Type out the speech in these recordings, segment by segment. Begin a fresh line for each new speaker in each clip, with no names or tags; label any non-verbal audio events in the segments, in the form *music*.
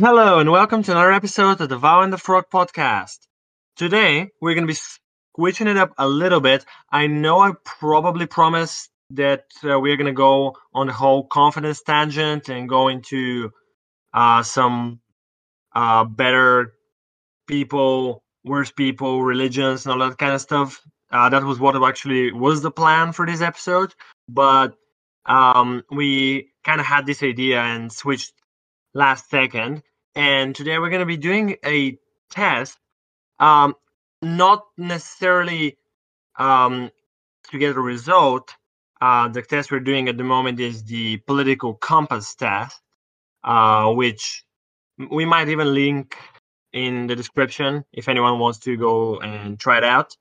Hello, and welcome to another episode of the Val and the Frog podcast. Today, we're going to be switching it up a little bit. I know I probably promised that uh, we're going to go on the whole confidence tangent and go into uh, some uh, better people, worse people, religions, and all that kind of stuff. Uh, that was what actually was the plan for this episode, but um, we kind of had this idea and switched last second. And today we're going to be doing a test, um, not necessarily um, to get a result. Uh, the test we're doing at the moment is the political compass test, uh, which we might even link in the description if anyone wants to go and try it out.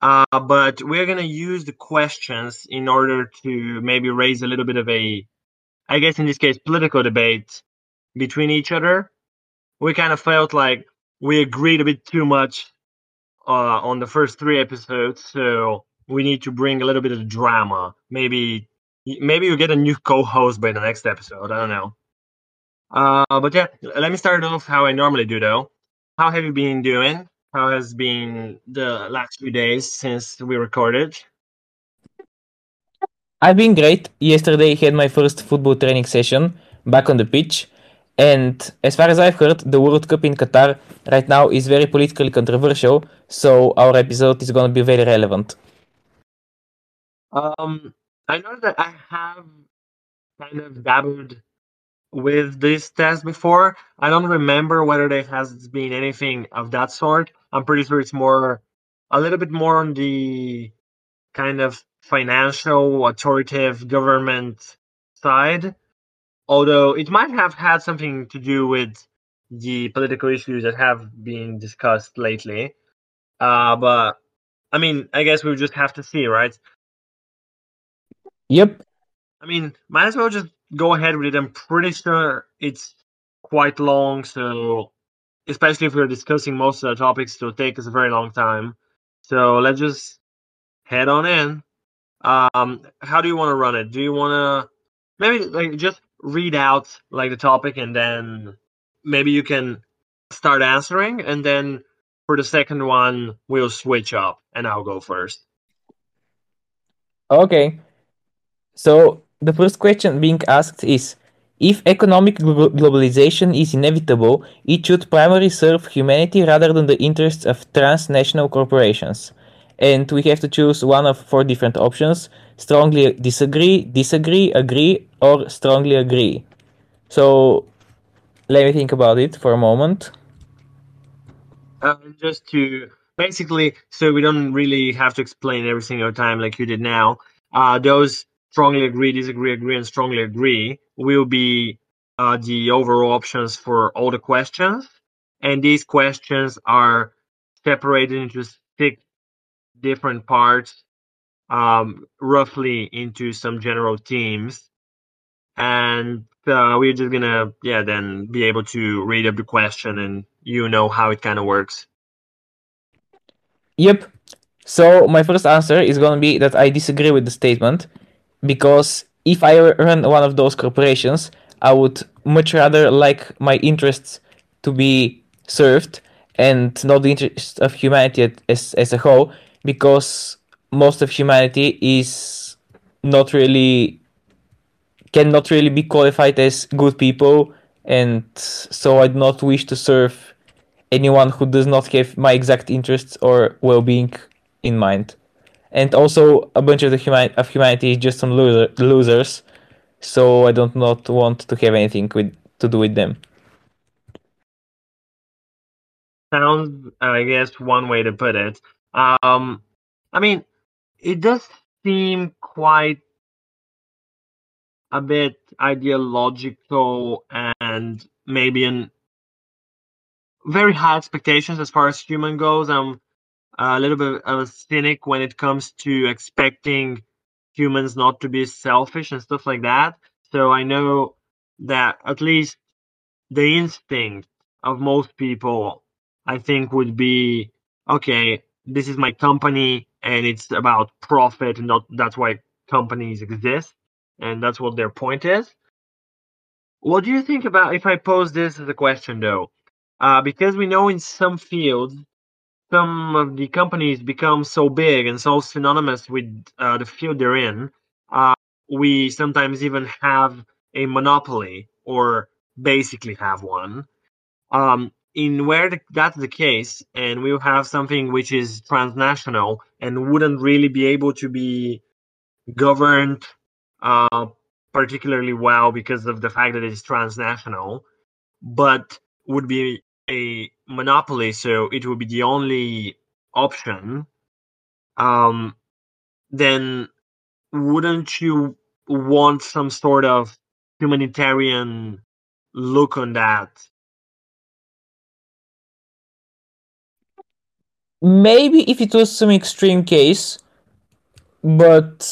Uh, but we're going to use the questions in order to maybe raise a little bit of a, I guess in this case, political debate between each other. We kind of felt like we agreed a bit too much uh, on the first three episodes, so we need to bring a little bit of drama. Maybe, maybe you get a new co-host by the next episode. I don't know. Uh, but yeah, let me start off how I normally do, though. How have you been doing? How has been the last few days since we recorded?
I've been great. Yesterday I had my first football training session back on the pitch. And as far as I've heard, the World Cup in Qatar right now is very politically controversial, so our episode is going to be very relevant.
Um, I know that I have kind of dabbled with this test before. I don't remember whether there has been anything of that sort. I'm pretty sure it's more, a little bit more on the kind of financial, authoritative government side. Although it might have had something to do with the political issues that have been discussed lately. Uh, but I mean, I guess we'll just have to see, right?
Yep.
I mean, might as well just go ahead with it. I'm pretty sure it's quite long, so especially if we're discussing most of the topics, it'll take us a very long time. So let's just head on in. Um, how do you want to run it? Do you want to maybe like just read out like the topic and then maybe you can start answering and then for the second one we'll switch up and I'll go first.
Okay. So the first question being asked is if economic glo- globalization is inevitable, it should primarily serve humanity rather than the interests of transnational corporations. And we have to choose one of four different options strongly disagree, disagree, agree, or strongly agree. So let me think about it for a moment.
Uh, just to basically, so we don't really have to explain every single time like you did now. Uh, those strongly agree, disagree, agree, and strongly agree will be uh, the overall options for all the questions. And these questions are separated into six different parts, um, roughly into some general themes. And uh, we're just gonna, yeah, then be able to read up the question and you know how it kind of works.
Yep. So my first answer is to be that I disagree with the statement because if I run one of those corporations, I would much rather like my interests to be served and not the interests of humanity as, as a whole because most of humanity is not really cannot really be qualified as good people and so I do not wish to serve anyone who does not have my exact interests or well-being in mind. And also a bunch of the human of humanity is just some loser, losers so I don't not want to have anything with to do with them.
Sounds I guess one way to put it. Um I mean it does seem quite a bit ideological and maybe an very high expectations as far as human goes. I'm a little bit of a cynic when it comes to expecting humans not to be selfish and stuff like that. So I know that at least the instinct of most people, I think, would be okay, this is my company and it's about profit and not that's why companies exist and that's what their point is. What do you think about if I pose this as a question though? Uh, because we know in some fields, some of the companies become so big and so synonymous with uh, the field they're in, uh, we sometimes even have a monopoly or basically have one. Um, in where the, that's the case, and we'll have something which is transnational and wouldn't really be able to be governed uh, particularly well because of the fact that it's transnational, but would be a monopoly, so it would be the only option. Um, then wouldn't you want some sort of humanitarian look on that?
Maybe if it was some extreme case, but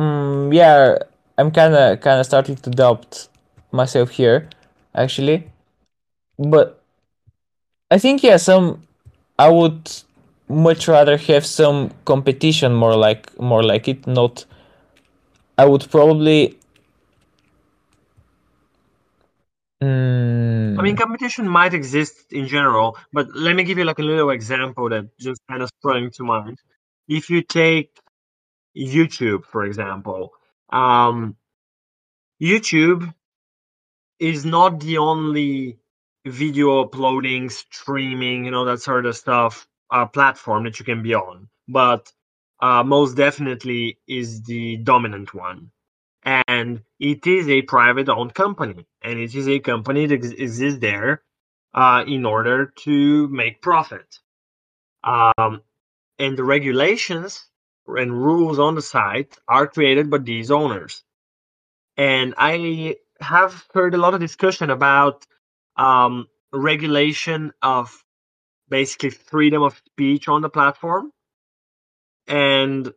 um, yeah, I'm kind of kind of starting to doubt myself here, actually. But I think yeah, some I would much rather have some competition, more like more like it. Not, I would probably. Mm,
I mean, competition might exist in general, but let me give you like a little example that just kind of sprung to mind. If you take YouTube, for example, um, YouTube is not the only video uploading, streaming, you know, that sort of stuff uh, platform that you can be on, but uh, most definitely is the dominant one. And it is a private owned company, and it is a company that ex- exists there uh, in order to make profit. Um, and the regulations and rules on the site are created by these owners. And I have heard a lot of discussion about um, regulation of basically freedom of speech on the platform. And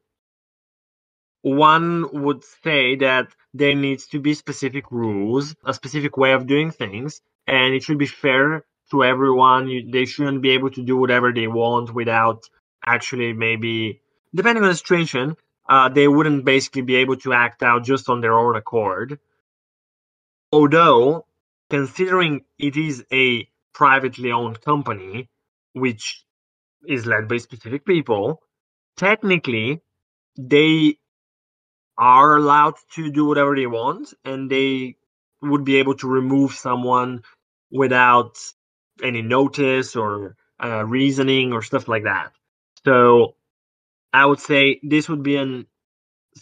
one would say that there needs to be specific rules, a specific way of doing things, and it should be fair to everyone. You, they shouldn't be able to do whatever they want without actually maybe, depending on the situation, uh, they wouldn't basically be able to act out just on their own accord. Although, considering it is a privately owned company, which is led by specific people, technically they are allowed to do whatever they want and they would be able to remove someone without any notice or uh, reasoning or stuff like that. So I would say this would be an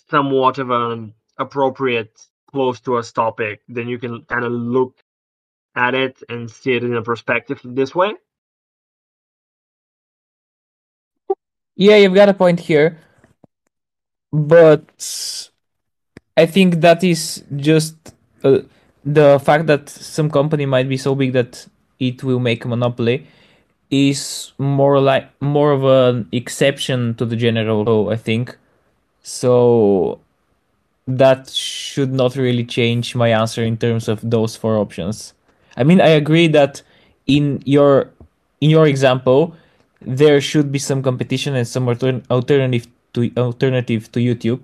somewhat of an appropriate close to us topic. Then you can kind of look at it and see it in a perspective this way.
Yeah, you've got a point here. But I think that is just uh, the fact that some company might be so big that it will make a monopoly is more like more of an exception to the general rule, I think. So that should not really change my answer in terms of those four options. I mean, I agree that in your in your example, there should be some competition and some altern- alternative to alternative to YouTube,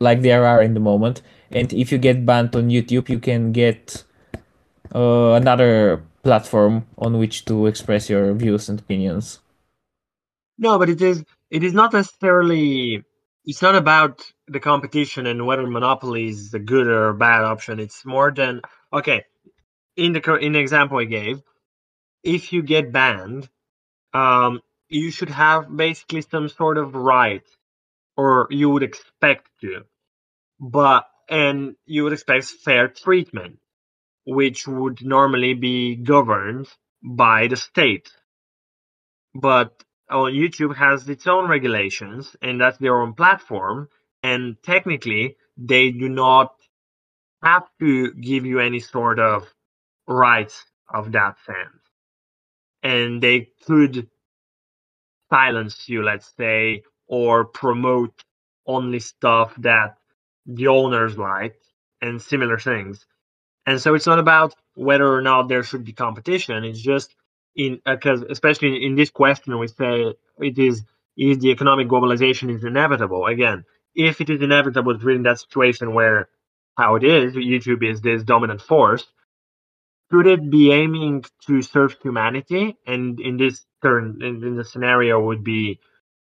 like there are in the moment. And if you get banned on YouTube, you can get uh, another platform on which to express your views and opinions.
No, but it is it is not necessarily it's not about the competition and whether monopoly is a good or a bad option. It's more than okay. In the in the example I gave, if you get banned, um, you should have basically some sort of right, or you would expect to, but and you would expect fair treatment, which would normally be governed by the state. But YouTube has its own regulations, and that's their own platform. And technically, they do not have to give you any sort of rights of that sense. And they could silence you, let's say, or promote only stuff that the owners like and similar things. And so it's not about whether or not there should be competition. It's just in because uh, especially in this question we say it is is the economic globalization is inevitable again if it is inevitable it's really in that situation where how it is, YouTube is this dominant force. Could it be aiming to serve humanity? And in this turn, in, in the scenario, would be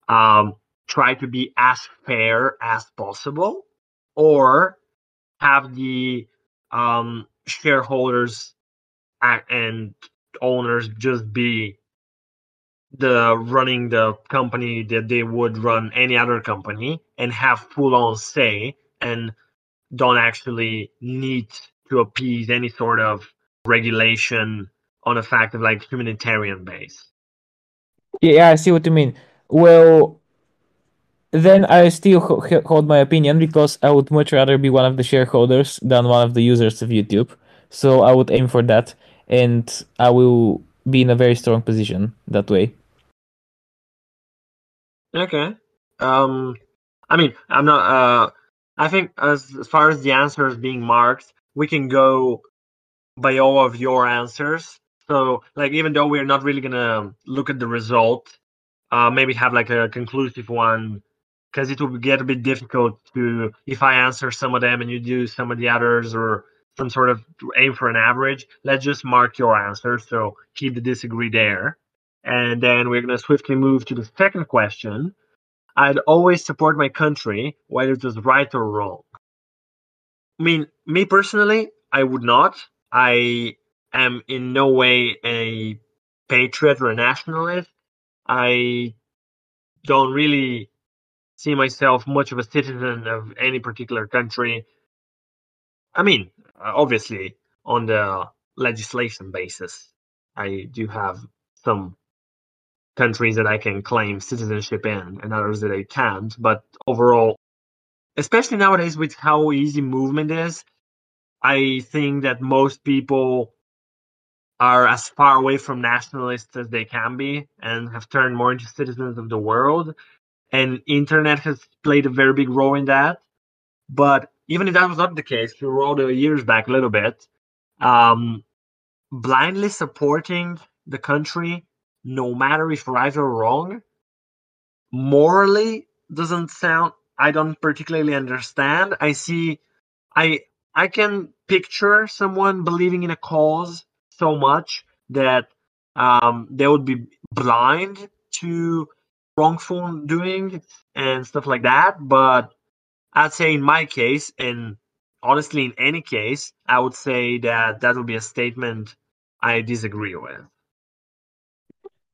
um, try to be as fair as possible, or have the um, shareholders and owners just be the running the company that they would run any other company and have full on say and don't actually need to appease any sort of regulation on a fact of like humanitarian base.
Yeah, I see what you mean. Well, then I still hold my opinion because I would much rather be one of the shareholders than one of the users of YouTube. So I would aim for that, and I will be in a very strong position that way.
Okay. Um, I mean, I'm not. Uh, I think as as far as the answers being marked, we can go by all of your answers. So, like, even though we're not really gonna look at the result, uh, maybe have like a conclusive one, because it will get a bit difficult to if I answer some of them and you do some of the others, or some sort of aim for an average. Let's just mark your answer. So keep the disagree there. And then we're going to swiftly move to the second question. I'd always support my country, whether it was right or wrong. I mean, me personally, I would not. I am in no way a patriot or a nationalist. I don't really see myself much of a citizen of any particular country. I mean, uh, obviously, on the legislation basis, I do have some countries that I can claim citizenship in and others that I can't. But overall, especially nowadays with how easy movement is, I think that most people are as far away from nationalists as they can be and have turned more into citizens of the world. And internet has played a very big role in that. But even if that was not the case, if you roll the years back a little bit, um, blindly supporting the country no matter if right or wrong, morally doesn't sound. I don't particularly understand. I see. I I can picture someone believing in a cause so much that um, they would be blind to wrongful doing and stuff like that. But I'd say in my case, and honestly in any case, I would say that that would be a statement I disagree with.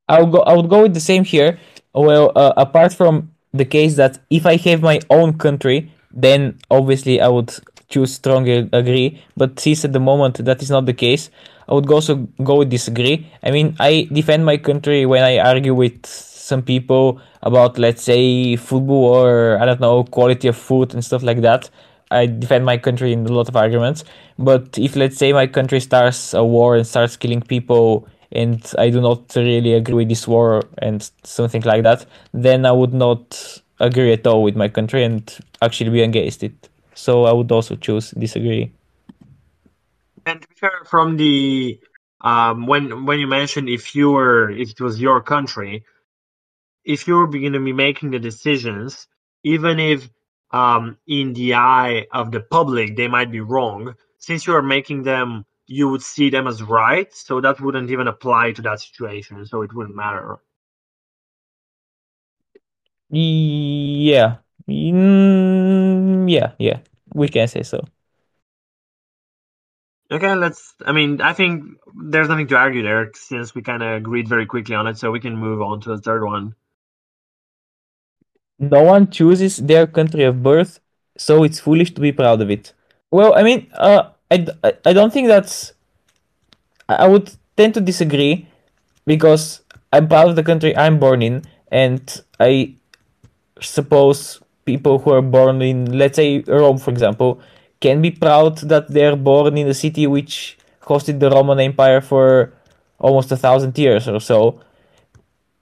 I would go. I would go with the same here. Well, uh, apart from the case that if I have my own country, then obviously I would choose strongly agree. But since at the moment that is not the case, I would also go with disagree. I mean, I defend my country when I argue with some people about, let's say, football or I don't know, quality of food and stuff like that. I defend my country in a lot of arguments. But if, let's say, my country starts a war and starts killing people and I do not really agree with this war and something like that, then I would not agree at all with my country and actually be against it. So I would also choose disagree.
And from the um, when when you mentioned if you were if it was your country, if you're going to be making the decisions, even if um, in the eye of the public they might be wrong, since you are making them you would see them as right, so that wouldn't even apply to that situation, so it wouldn't matter.
Yeah. Mm, yeah, yeah. We can say so.
Okay, let's. I mean, I think there's nothing to argue there since we kind of agreed very quickly on it, so we can move on to the third one.
No one chooses their country of birth, so it's foolish to be proud of it. Well, I mean, uh, I, I don't think that's. I would tend to disagree because I'm proud of the country I'm born in, and I suppose people who are born in, let's say, Rome, for example, can be proud that they're born in a city which hosted the Roman Empire for almost a thousand years or so.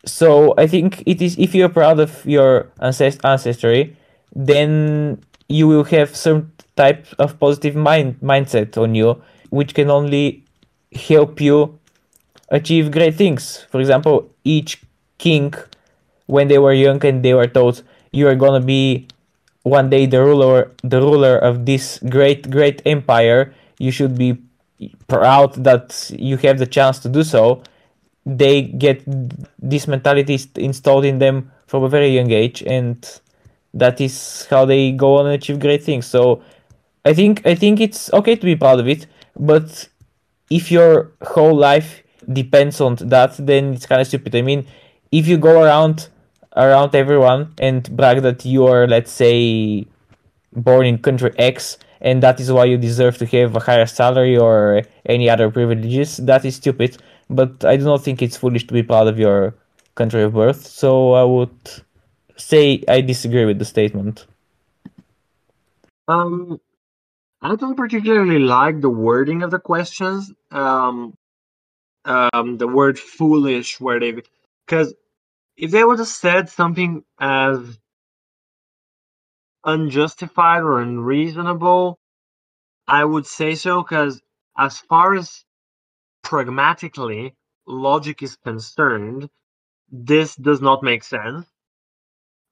So I think it is if you're proud of your ancest- ancestry, then you will have some type of positive mind mindset on you, which can only help you achieve great things. For example, each king, when they were young and they were told you are gonna be one day the ruler the ruler of this great great empire you should be proud that you have the chance to do so they get this mentality installed in them from a very young age and that is how they go on and achieve great things. So i think i think it's okay to be proud of it but if your whole life depends on that then it's kind of stupid. I mean if you go around around everyone and brag that you are let's say born in country x and that is why you deserve to have a higher salary or any other privileges that is stupid but I do not think it's foolish to be proud of your country of birth. So I would say I disagree with the statement.
Um, I don't particularly like the wording of the questions. Um, um, the word "foolish," where they, because if they would have said something as unjustified or unreasonable, I would say so. Because as far as pragmatically logic is concerned, this does not make sense.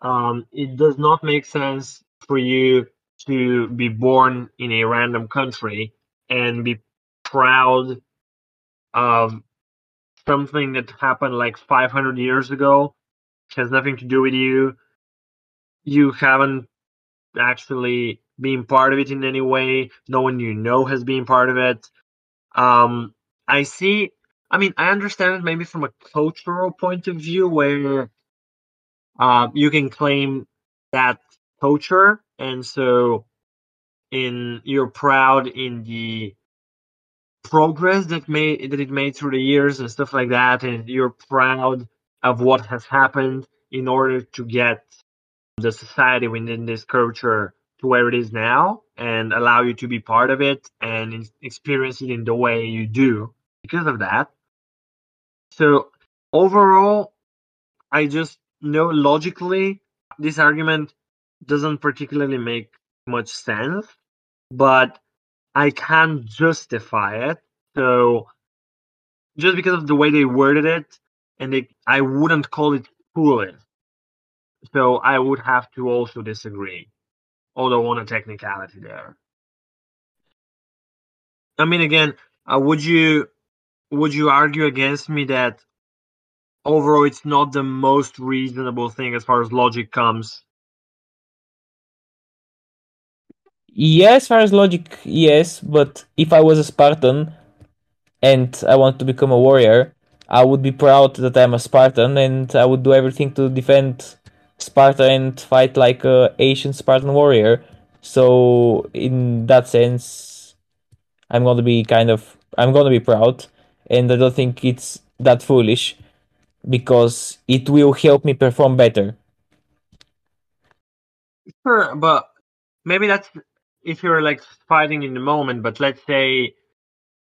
Um, it does not make sense for you to be born in a random country and be proud of something that happened like 500 years ago. Has nothing to do with you. You haven't actually been part of it in any way. No one you know has been part of it. Um, I see. I mean, I understand it maybe from a cultural point of view where uh, you can claim that culture, and so in you're proud in the progress that made that it made through the years and stuff like that, and you're proud of what has happened in order to get the society within this culture to where it is now and allow you to be part of it and experience it in the way you do because of that. So overall, I just know logically this argument doesn't particularly make much sense, but I can justify it. So just because of the way they worded it, and they, I wouldn't call it foolish. So I would have to also disagree, although on a technicality there. I mean, again, uh, would you would you argue against me that overall it's not the most reasonable thing as far as logic comes?
Yes, as far as logic, yes, but if I was a Spartan and I want to become a warrior, I would be proud that I'm a Spartan and I would do everything to defend Sparta and fight like a Asian Spartan warrior. So in that sense, I'm going to be kind of I'm to be proud and I don't think it's that foolish because it will help me perform better.
Sure, but maybe that's if you're like fighting in the moment, but let's say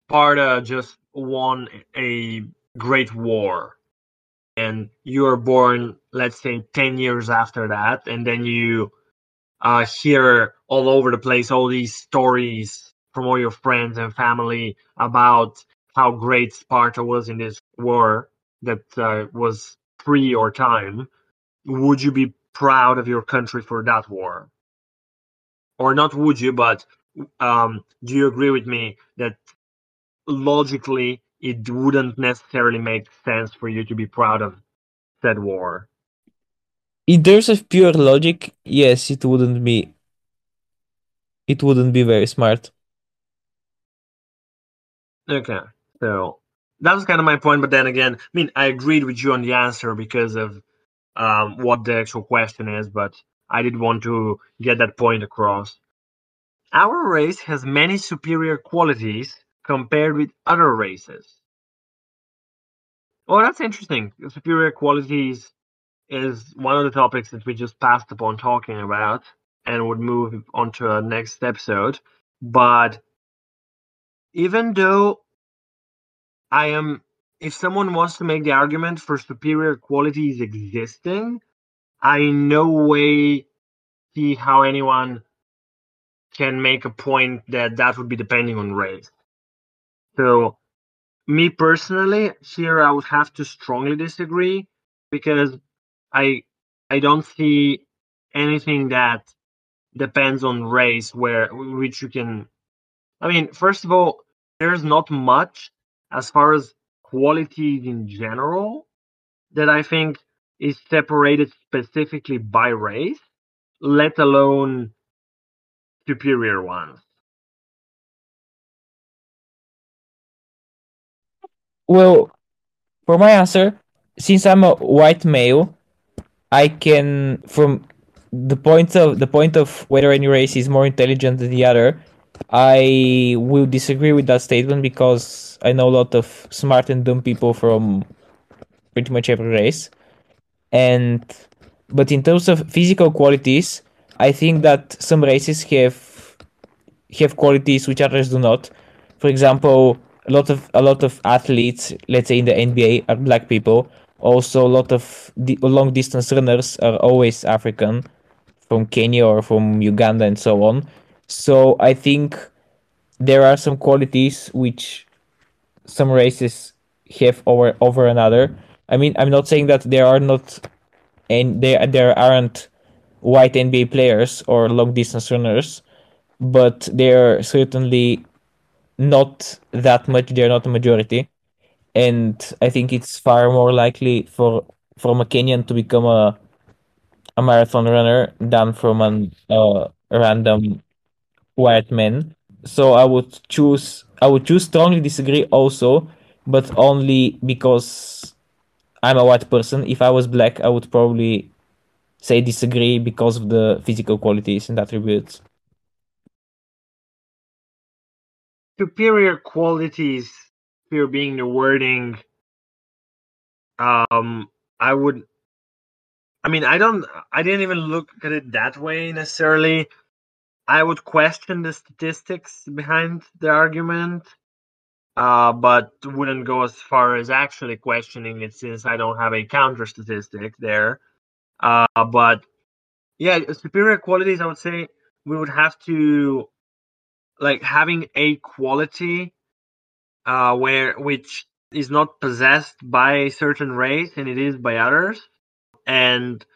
Sparta just won a great war and you're born, let's say, 10 years after that, and then you uh, hear all over the place all these stories from all your friends and family about how great Sparta was in this war that uh, was pre your time, would you be proud of your country for that war? Or not would you, but um, do you agree with me that logically it wouldn't necessarily make sense for you to be proud of said war?
If there's a pure logic, yes, it wouldn't be. It wouldn't be very smart.
Okay. So that was kind of my point. But then again, I mean, I agreed with you on the answer because of um, what the actual question is, but I did want to get that point across. Our race has many superior qualities compared with other races. Well, that's interesting. Superior qualities is one of the topics that we just passed upon talking about and would move on to our next episode. But even though I am if someone wants to make the argument for superior qualities existing, I no way see how anyone can make a point that that would be depending on race. So, me personally, here I would have to strongly disagree because I I don't see anything that depends on race where which you can I mean, first of all, there's not much as far as qualities in general that I think is separated specifically by race, let alone superior ones.
Well, for my answer, since I'm a white male, I can from the point of the point of whether any race is more intelligent than the other, I will disagree with that statement because I know a lot of smart and dumb people from pretty much every race. And but in terms of physical qualities, I think that some races have have qualities which others do not. For example, a lot of a lot of athletes, let's say in the NBA, are black people. Also, a lot of long distance runners are always African, from Kenya or from Uganda and so on. So I think there are some qualities which some races have over over another. I mean, I'm not saying that there are not and there there aren't white NBA players or long distance runners, but they're certainly not that much. They're not a majority, and I think it's far more likely for from a Kenyan to become a a marathon runner than from an uh, random white men. So I would choose I would choose strongly disagree also, but only because I'm a white person. If I was black, I would probably say disagree because of the physical qualities and attributes.
Superior qualities, here being the wording, um, I would. I mean, I don't. I didn't even look at it that way necessarily. I would question the statistics behind the argument, uh, but wouldn't go as far as actually questioning it since I don't have a counter statistic there. Uh, but yeah, superior qualities, I would say we would have to like having a quality uh, where which is not possessed by a certain race and it is by others. And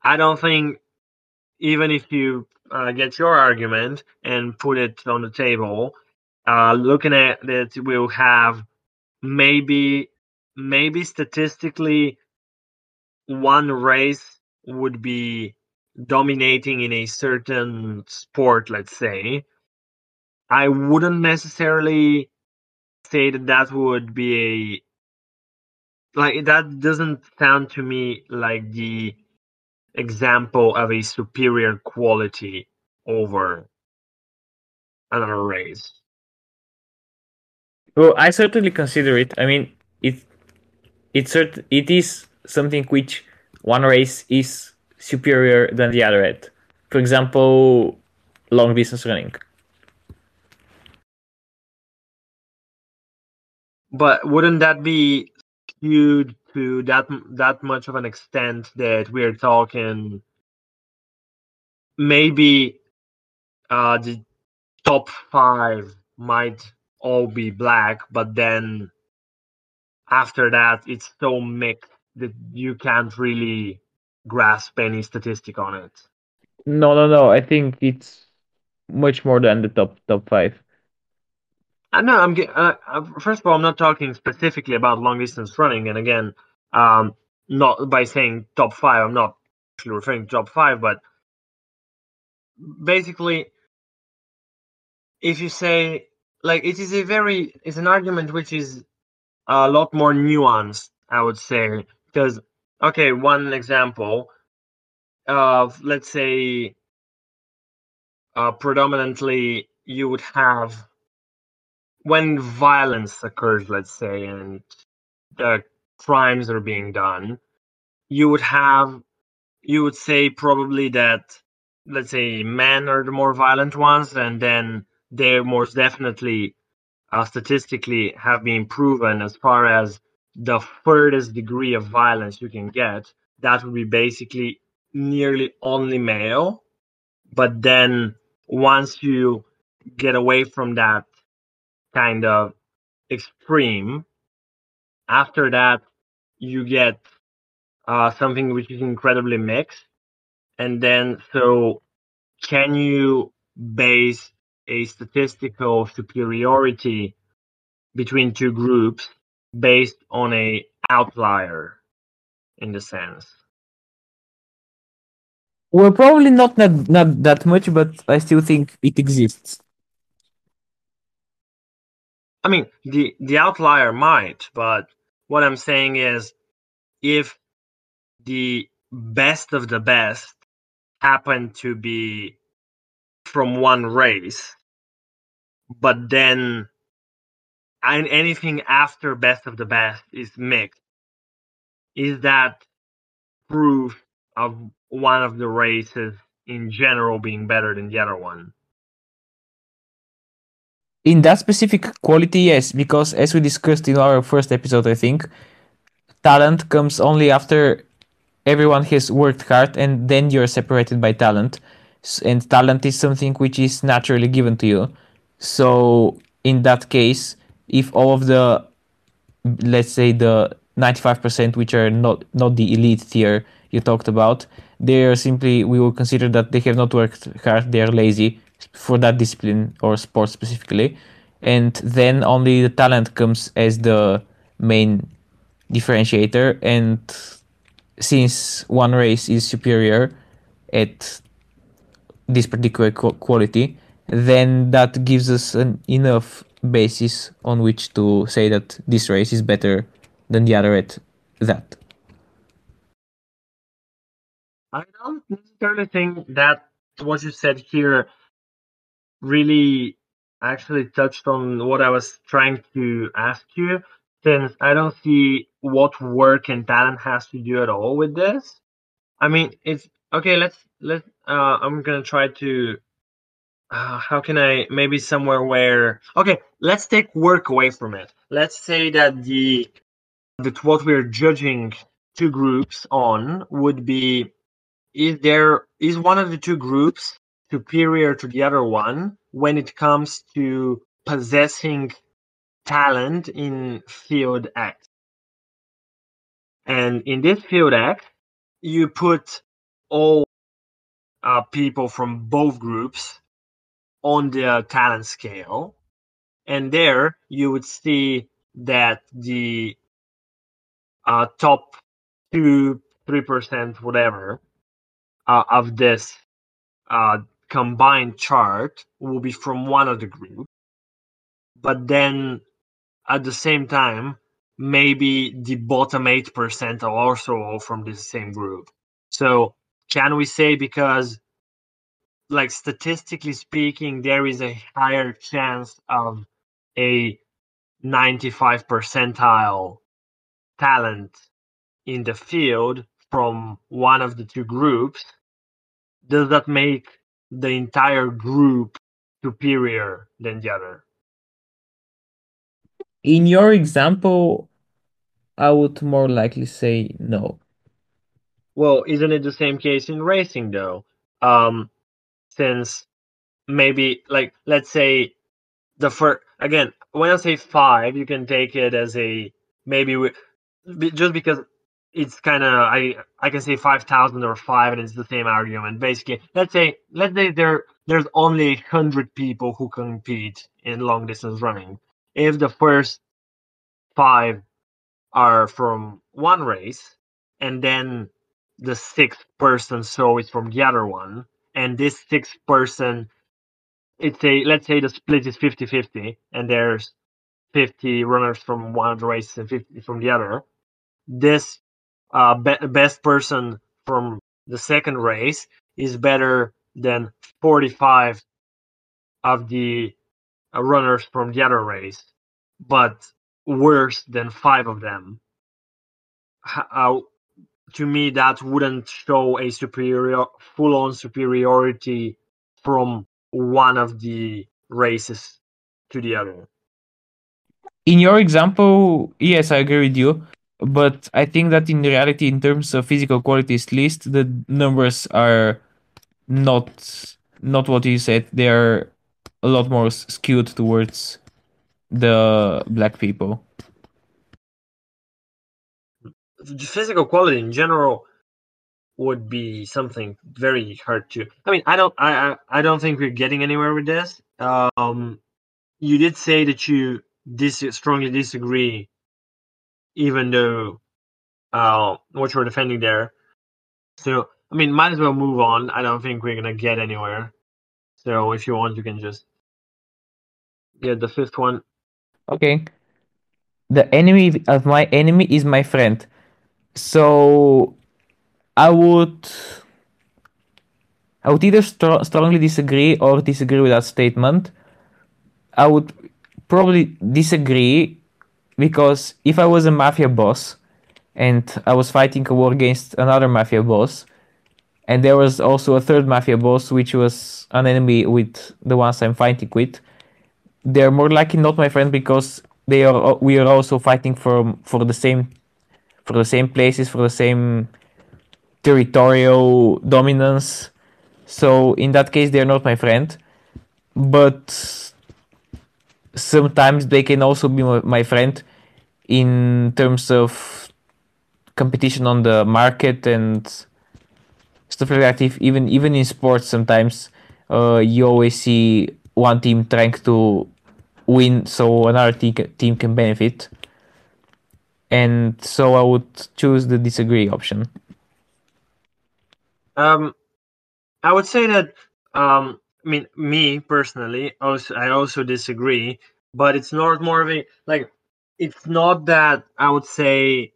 I don't think even if you uh, get your argument and put it on the table, uh, looking at it, we'll have maybe maybe statistically one race would be dominating in a certain sport, let's say. I wouldn't necessarily say that that would be a like that doesn't sound to me like the example of a superior quality over another race.
Well, I certainly consider it. I mean, it it cert- it is something which one race is superior than the other at. For example, long distance running.
But wouldn't that be skewed to that that much of an extent that we're talking maybe uh, the top five might all be black, but then after that it's so mixed that you can't really grasp any statistic on it.
No, no, no. I think it's much more than the top top five.
I know. I'm uh, uh, first of all, I'm not talking specifically about long distance running, and again, um, not by saying top five. I'm not actually referring to top five, but basically, if you say like it is a very it's an argument which is a lot more nuanced, I would say, because okay, one example of let's say uh, predominantly you would have when violence occurs, let's say, and the crimes are being done, you would have, you would say probably that, let's say, men are the more violent ones, and then they're most definitely, uh, statistically, have been proven as far as the furthest degree of violence you can get. That would be basically nearly only male. But then once you get away from that kind of extreme. After that, you get uh, something which is incredibly mixed. And then, so can you base a statistical superiority between two groups based on a outlier in the sense
well probably not not, not that much but i still think it exists
i mean the the outlier might but what i'm saying is if the best of the best happen to be from one race but then and anything after best of the best is mixed is that proof of one of the races in general being better than the other one
in that specific quality yes because as we discussed in our first episode i think talent comes only after everyone has worked hard and then you're separated by talent. And talent is something which is naturally given to you. So in that case if all of the let's say the 95% which are not not the elite tier you talked about they are simply we will consider that they have not worked hard they are lazy for that discipline or sport specifically and then only the talent comes as the main differentiator and since one race is superior at this particular quality then that gives us an enough basis on which to say that this race is better than the other at that.
I don't necessarily think that what you said here really actually touched on what I was trying to ask you, since I don't see what work and talent has to do at all with this. I mean, it's okay. Let's let. Uh, I'm gonna try to uh, how can I maybe somewhere where okay, let's take work away from it. Let's say that the that what we're judging two groups on would be is there is one of the two groups superior to the other one when it comes to possessing talent in field X. And in this field X, you put all uh, people from both groups on the talent scale. And there you would see that the uh, top two, three percent, whatever, uh, of this uh, combined chart will be from one of the group But then at the same time, maybe the bottom 8% are also all from the same group. So can we say because like statistically speaking, there is a higher chance of a 95 percentile talent in the field from one of the two groups, does that make the entire group superior than the other?
In your example, I would more likely say no.
Well, isn't it the same case in racing though? Um, since maybe like let's say the first again when I say five, you can take it as a maybe we, just because it's kind of I I can say five thousand or five, and it's the same argument. Basically, let's say let's say there there's only hundred people who compete in long distance running. If the first five are from one race, and then the sixth person so is from the other one, and this sixth person it's a let's say the split is 50-50 and there's 50 runners from one race and 50 from the other this uh, be- best person from the second race is better than 45 of the uh, runners from the other race but worse than five of them. Uh, to me that wouldn't show a superior full on superiority from one of the races to the other.
In your example yes i agree with you but i think that in reality in terms of physical qualities list the numbers are not not what you said they are a lot more skewed towards the black people
physical quality in general would be something very hard to. I mean, I don't, I, I, I don't think we're getting anywhere with this. Um, you did say that you dis- strongly disagree, even though uh, what you're defending there. So, I mean, might as well move on. I don't think we're gonna get anywhere. So, if you want, you can just get the fifth one.
Okay. The enemy of my enemy is my friend. So I would I would either str- strongly disagree or disagree with that statement. I would probably disagree because if I was a mafia boss and I was fighting a war against another mafia boss, and there was also a third mafia boss which was an enemy with the ones I'm fighting with, they're more likely not my friend because they are we are also fighting for for the same for the same places for the same territorial dominance. So in that case they're not my friend. But sometimes they can also be my friend in terms of competition on the market and stuff like that if even even in sports sometimes uh, you always see one team trying to win so another team can benefit. And so I would choose the disagree option.
Um, I would say that um, I mean me personally, also I also disagree, but it's not more of a like it's not that I would say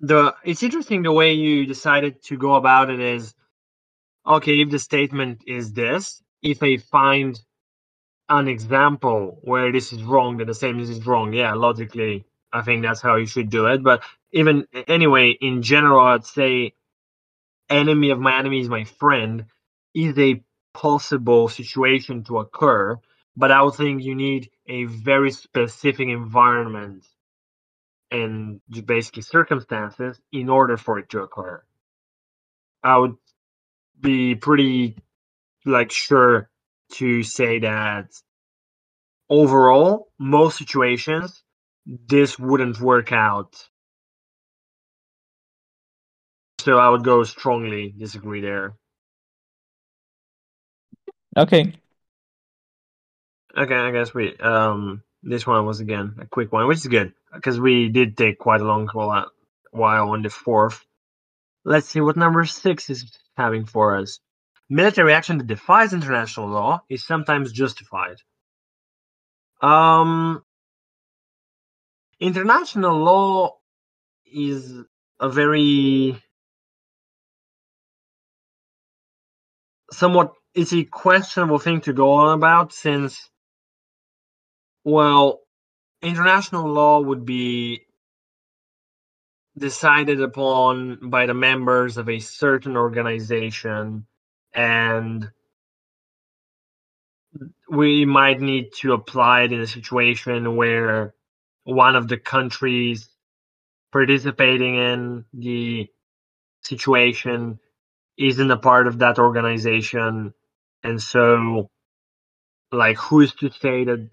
the it's interesting the way you decided to go about it is okay if the statement is this if I find an example where this is wrong, then the same is wrong. Yeah, logically, I think that's how you should do it. But even anyway, in general, I'd say enemy of my enemy is my friend is a possible situation to occur. But I would think you need a very specific environment and basically circumstances in order for it to occur. I would be pretty like sure to say that overall, most situations, this wouldn't work out. So I would go strongly disagree there.
Okay.
Okay, I guess we um this one was again a quick one, which is good because we did take quite a long while on the fourth. Let's see what number six is having for us. Military action that defies international law is sometimes justified. Um, international law is a very somewhat it's a questionable thing to go on about since well international law would be decided upon by the members of a certain organization and we might need to apply it in a situation where one of the countries participating in the situation isn't a part of that organization and so like who is to say that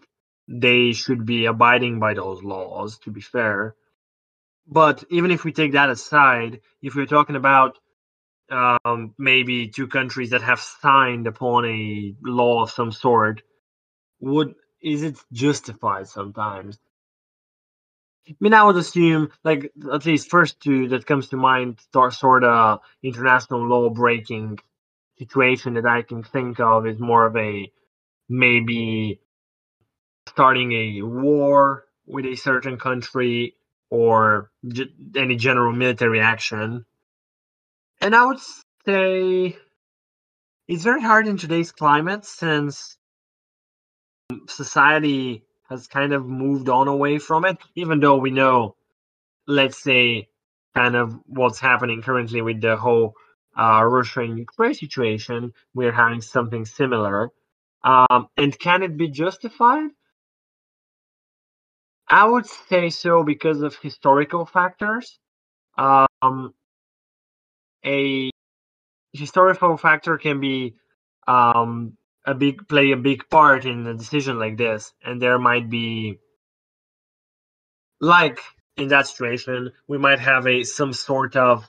they should be abiding by those laws to be fair but even if we take that aside if we're talking about um, maybe two countries that have signed upon a law of some sort, would is it justified sometimes? I mean, I would assume, like at least first two that comes to mind, sort of international law breaking situation that I can think of is more of a maybe starting a war with a certain country or any general military action. And I would say it's very hard in today's climate since society has kind of moved on away from it, even though we know, let's say, kind of what's happening currently with the whole uh, Russia and Ukraine situation, we're having something similar. Um, and can it be justified? I would say so because of historical factors. Um, a historical factor can be um, a big play a big part in a decision like this, and there might be like in that situation we might have a some sort of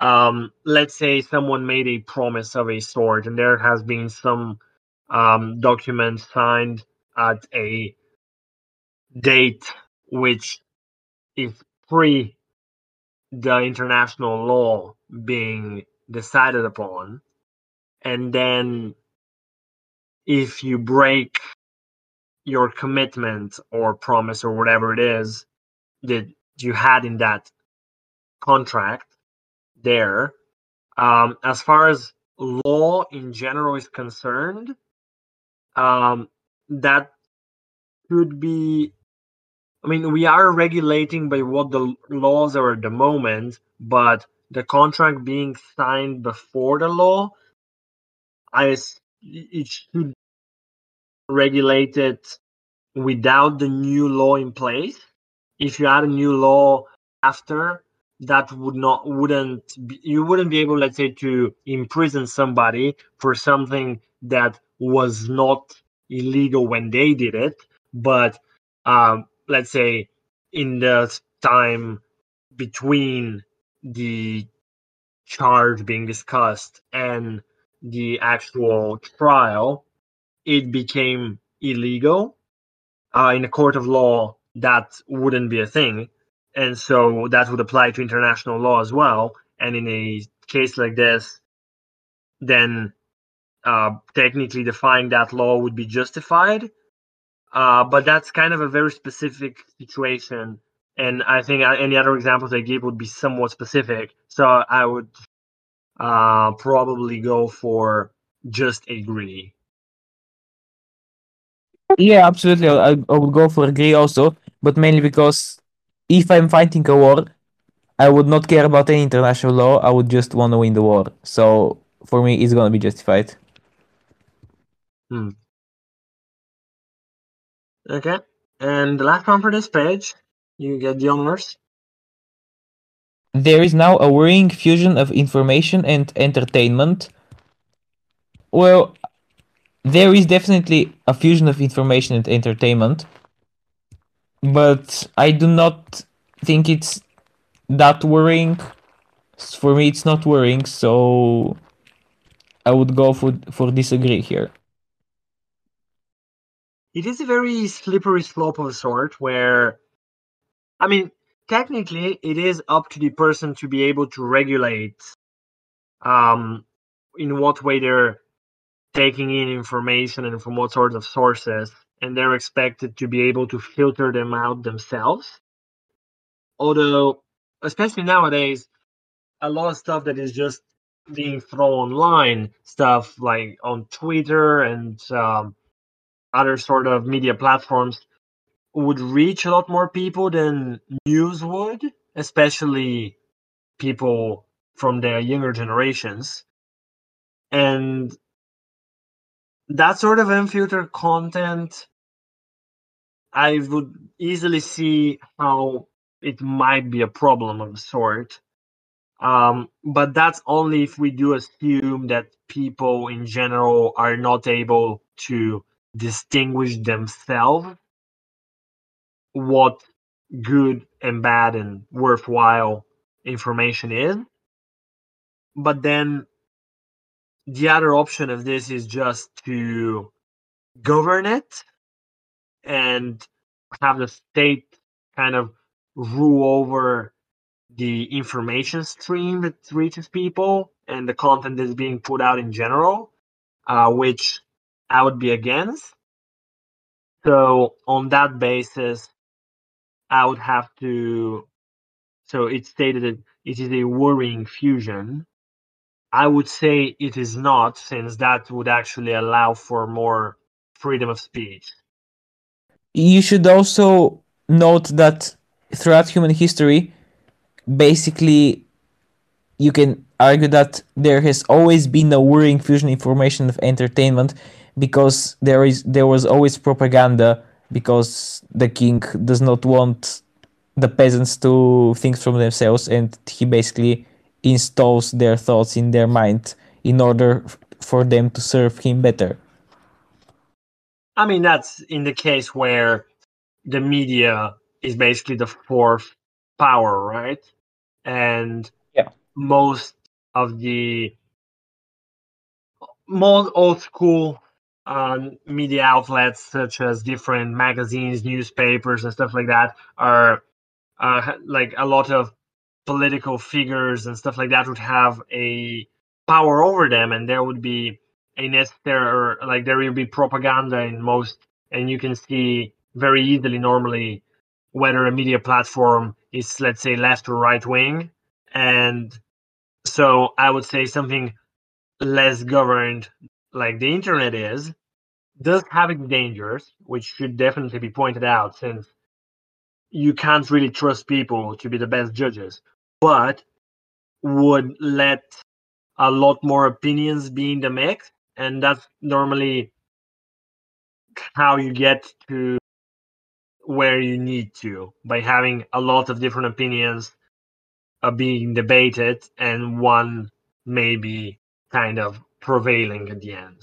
um, let's say someone made a promise of a sort, and there has been some um, document signed at a date which is pre the international law being decided upon, and then if you break your commitment or promise or whatever it is that you had in that contract there. Um, as far as law in general is concerned, um, that could be. I mean, we are regulating by what the laws are at the moment, but the contract being signed before the law, I it should regulate it without the new law in place. If you add a new law after, that would not wouldn't be, you wouldn't be able, let's say, to imprison somebody for something that was not illegal when they did it, but um, let's say in the time between the charge being discussed and the actual trial, it became illegal. Uh, in a court of law, that wouldn't be a thing. And so that would apply to international law as well. And in a case like this, then uh, technically defying that law would be justified. Uh, but that's kind of a very specific situation. And I think uh, any other examples I give would be somewhat specific. So I would uh, probably go for just agree.
Yeah, absolutely. I, I would go for agree also, but mainly because if I'm fighting a war, I would not care about any international law. I would just want to win the war. So for me, it's gonna be justified.
Hmm. Okay. And the last one for this page, you get the honors.
There is now a worrying fusion of information and entertainment. Well, there is definitely a fusion of information and entertainment, but I do not think it's that worrying. For me, it's not worrying, so I would go for for disagree here.
It is a very slippery slope of a sort where, I mean, technically, it is up to the person to be able to regulate um, in what way they're taking in information and from what sorts of sources, and they're expected to be able to filter them out themselves. Although, especially nowadays, a lot of stuff that is just being thrown online, stuff like on Twitter and um, other sort of media platforms, would reach a lot more people than news would, especially people from the younger generations. And that sort of unfiltered content, I would easily see how it might be a problem of a sort. Um, but that's only if we do assume that people in general are not able to distinguish themselves what good and bad and worthwhile information is. But then the other option of this is just to govern it and have the state kind of rule over the information stream that reaches people and the content that's being put out in general, uh, which I would be against. So on that basis, I would have to. So it stated that it is a worrying fusion. I would say it is not, since that would actually allow for more freedom of speech.
You should also note that throughout human history, basically, you can argue that there has always been a worrying fusion information of entertainment because there is there was always propaganda because the king does not want the peasants to think from themselves and he basically installs their thoughts in their mind in order for them to serve him better.
I mean, that's in the case where the media is basically the fourth power, right? And
yeah.
most of the more old school um, media outlets, such as different magazines, newspapers, and stuff like that, are uh, like a lot of political figures and stuff like that would have a power over them, and there would be a necessary, like there will be propaganda in most, and you can see very easily normally whether a media platform is, let's say, left or right wing, and so I would say something less governed like the internet is does have its dangers, which should definitely be pointed out since you can't really trust people to be the best judges, but would let a lot more opinions be in the mix. And that's normally how you get to where you need to by having a lot of different opinions uh, being debated and one maybe kind of prevailing at the end.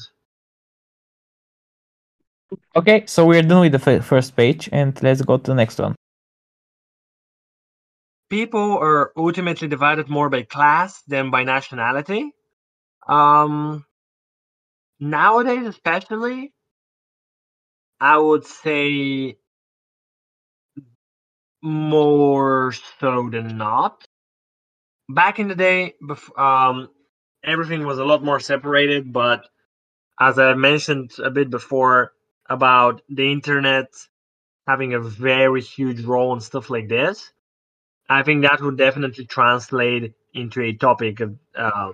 Okay, so we're done with the f- first page, and let's go to the next one.
People are ultimately divided more by class than by nationality. Um, nowadays, especially, I would say more so than not. Back in the day, bef- um, everything was a lot more separated, but as I mentioned a bit before about the internet having a very huge role and stuff like this, I think that would definitely translate into a topic uh,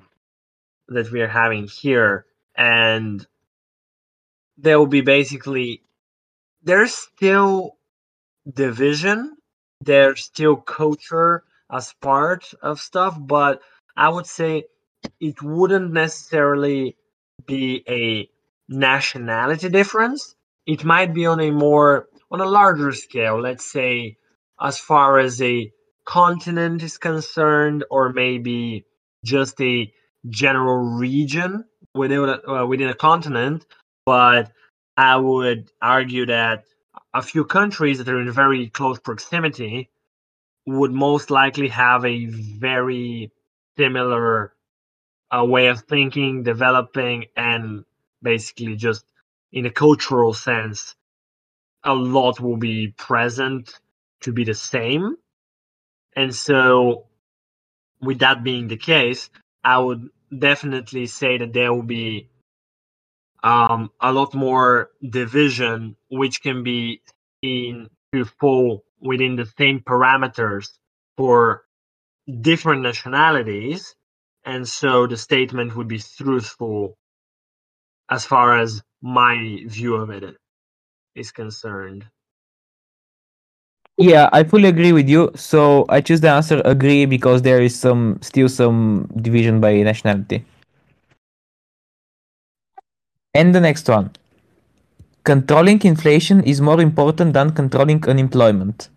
that we are having here. And there will be basically, there's still division, there's still culture as part of stuff, but I would say it wouldn't necessarily be a nationality difference. It might be on a more on a larger scale, let's say as far as a continent is concerned, or maybe just a general region within a, uh, within a continent. But I would argue that a few countries that are in very close proximity would most likely have a very similar uh, way of thinking, developing, and basically just in a cultural sense, a lot will be present to be the same. And so, with that being the case, I would definitely say that there will be um, a lot more division, which can be seen to fall within the same parameters for different nationalities. And so the statement would be truthful as far as my view of it is concerned.
Yeah, I fully agree with you. So I choose the answer agree because there is some still some division by nationality. And the next one. Controlling inflation is more important than controlling unemployment.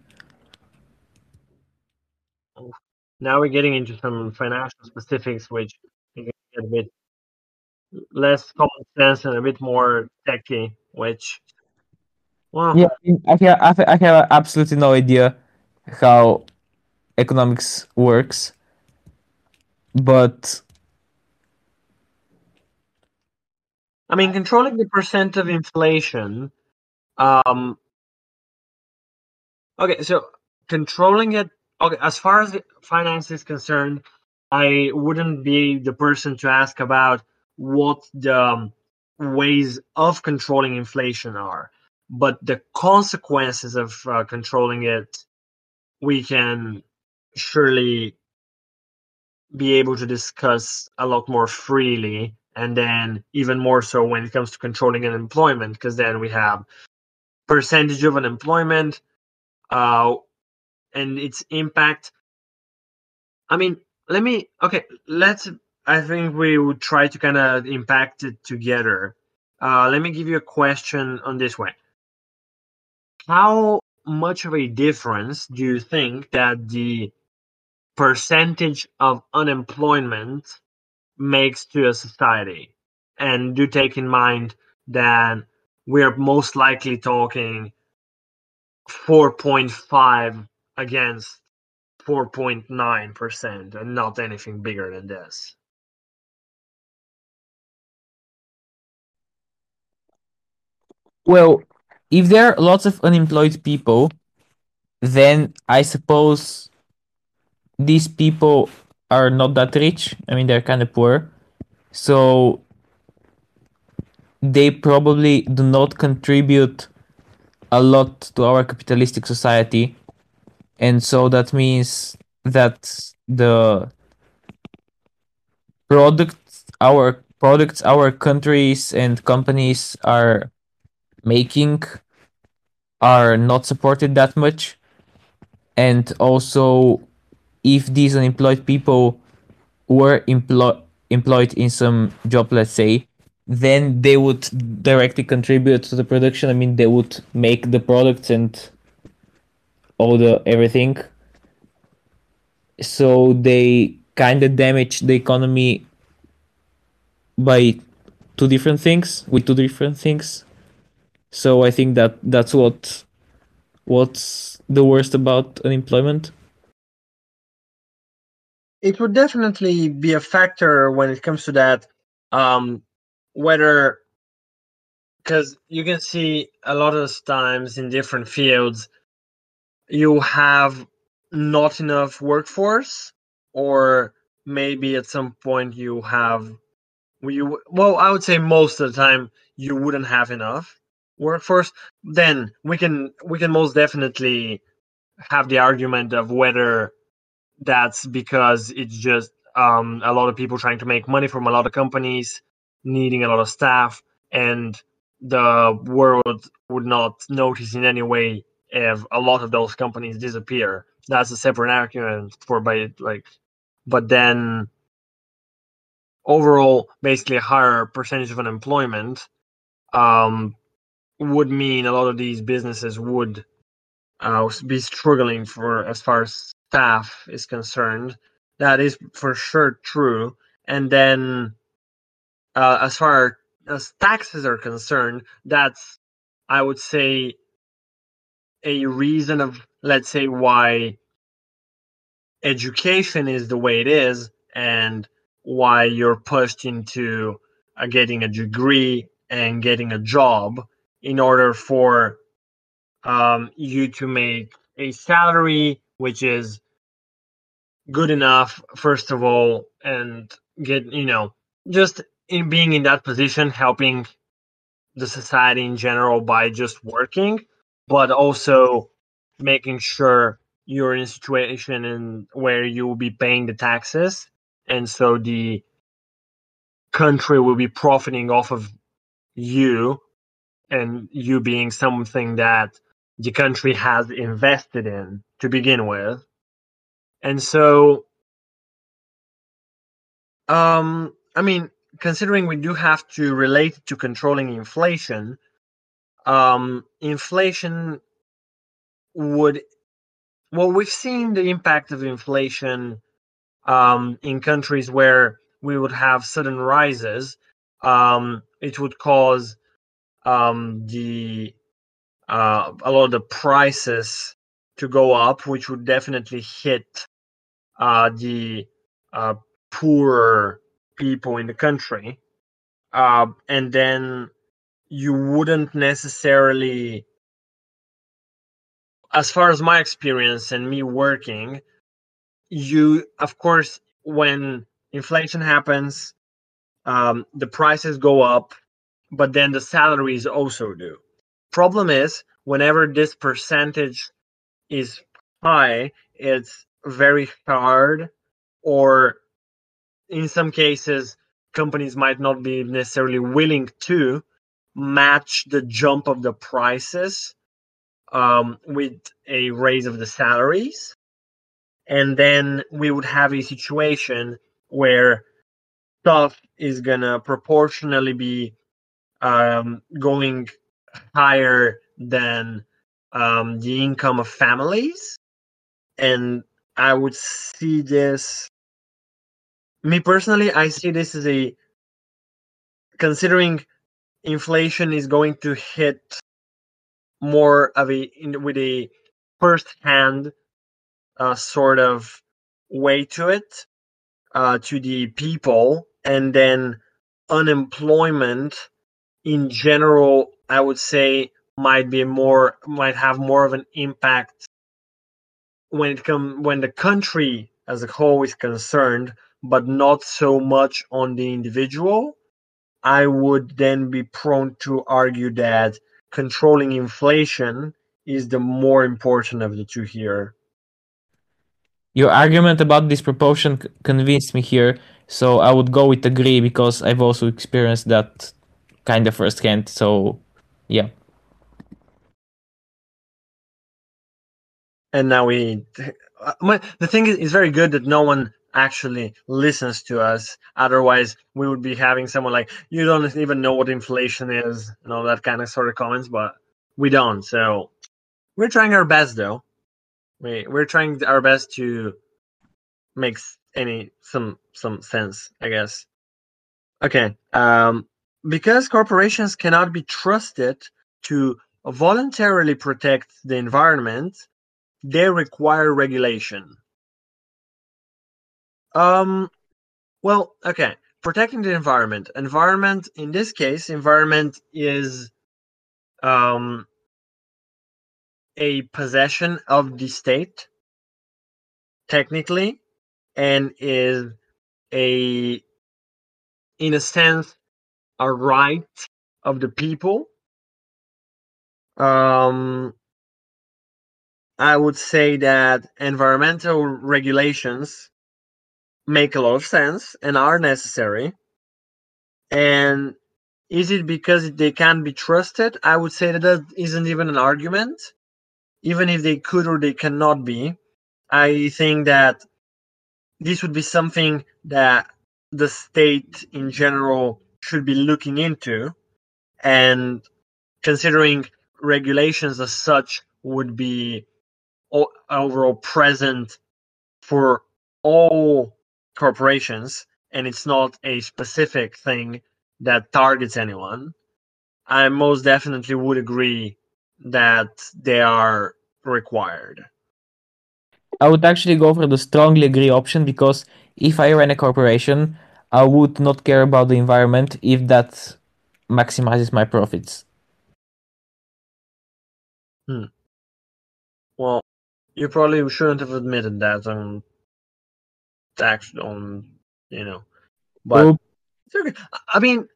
Now we're getting into some financial specifics, which get a bit less common sense and a bit more techy, which well,
Yeah, I have, I have, I have absolutely no idea how economics works, but
I mean, controlling the percent of inflation. Um, okay, so controlling it. Okay, as far as finance is concerned, I wouldn't be the person to ask about what the um, ways of controlling inflation are, but the consequences of uh, controlling it, we can surely be able to discuss a lot more freely and then even more so when it comes to controlling unemployment because then we have percentage of unemployment uh, and its impact. I mean let me okay let's i think we would try to kind of impact it together. Uh, let me give you a question on this way how much of a difference do you think that the percentage of unemployment makes to a society. And do take in mind that we're most likely talking 4.5 against 4.9% and not anything bigger than this.
Well, if there are lots of unemployed people, then I suppose these people are not that rich. I mean, they're kind of poor. So they probably do not contribute a lot to our capitalistic society. And so that means that the products, our products, our countries and companies are making are not supported that much. And also, if these unemployed people were employed employed in some job, let's say, then they would directly contribute to the production. I mean, they would make the products and all the everything. So they kind of damage the economy by two different things with two different things. So I think that that's what what's the worst about unemployment.
It would definitely be a factor when it comes to that. Um, whether because you can see a lot of times in different fields you have not enough workforce or maybe at some point you have you well i would say most of the time you wouldn't have enough workforce then we can we can most definitely have the argument of whether that's because it's just um, a lot of people trying to make money from a lot of companies needing a lot of staff and the world would not notice in any way if a lot of those companies disappear. That's a separate argument for by like but then overall basically a higher percentage of unemployment um, would mean a lot of these businesses would uh, be struggling for as far as staff is concerned. That is for sure true. And then uh, as far as taxes are concerned, that's I would say a reason of let's say why education is the way it is and why you're pushed into uh, getting a degree and getting a job in order for um, you to make a salary which is good enough first of all and get you know just in being in that position, helping the society in general by just working, but also making sure you're in a situation in where you will be paying the taxes, and so the country will be profiting off of you, and you being something that the country has invested in to begin with, and so, um, I mean, considering we do have to relate to controlling inflation, um, inflation would well, we've seen the impact of inflation um, in countries where we would have sudden rises. Um, it would cause um, the uh, a lot of the prices to go up, which would definitely hit uh, the uh, poorer people in the country, uh, and then you wouldn't necessarily, as far as my experience and me working, you of course when inflation happens, um, the prices go up, but then the salaries also do. Problem is, whenever this percentage is high, it's very hard or in some cases, companies might not be necessarily willing to match the jump of the prices um, with a raise of the salaries. And then we would have a situation where stuff is going to proportionally be um, going higher than um, the income of families. And I would see this me personally, I see this as a considering inflation is going to hit more of a in, with a first hand uh, sort of way to it uh, to the people, and then unemployment in general, I would say might be more might have more of an impact when it come when the country as a whole is concerned, but not so much on the individual. I would then be prone to argue that controlling inflation is the more important of the two here.
Your argument about disproportion c- convinced me here, so I would go with agree because I've also experienced that kind of firsthand. So, yeah.
And now we, uh, the thing is, it's very good that no one actually listens to us. Otherwise, we would be having someone like, you don't even know what inflation is and all that kind of sort of comments, but we don't. So we're trying our best though. We, we're trying our best to make any, some, some sense, I guess. Okay. Um, because corporations cannot be trusted to voluntarily protect the environment, they require regulation. Um, well, okay. Protecting the environment. Environment, in this case, environment is um, a possession of the state, technically, and is a, in a sense, a right of the people. Um, I would say that environmental regulations make a lot of sense and are necessary. And is it because they can't be trusted? I would say that that isn't even an argument. Even if they could or they cannot be, I think that this would be something that the state in general should be looking into. And considering regulations as such would be o- overall present for all corporations and it's not a specific thing that targets anyone i most definitely would agree that they are required.
I would actually go for the strongly agree option because if I ran a corporation, I would not care about the environment if that maximizes my profits.
well you probably shouldn't have admitted that on tax on you know but okay. I mean,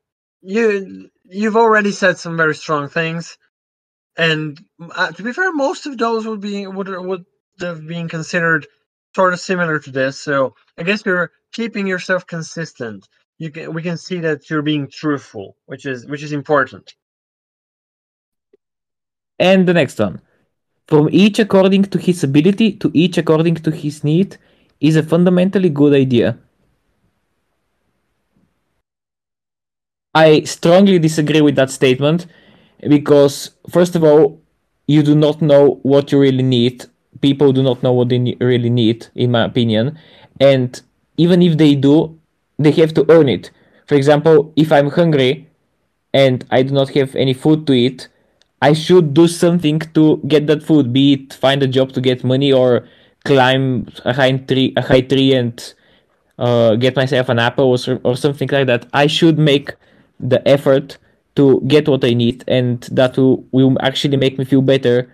you you've already said some very strong things, and uh, to be fair, most of those would be would would have been considered sort of similar to this. So I guess you're keeping yourself consistent. You can we can see that you're being truthful, which is which is important.
And the next one. From each according to his ability to each according to his need is a fundamentally good idea. I strongly disagree with that statement because, first of all, you do not know what you really need. People do not know what they really need, in my opinion. And even if they do, they have to earn it. For example, if I'm hungry and I do not have any food to eat, I should do something to get that food, be it find a job to get money or climb a high tree, a high tree and uh, get myself an apple or, or something like that. I should make the effort to get what I need, and that will, will actually make me feel better.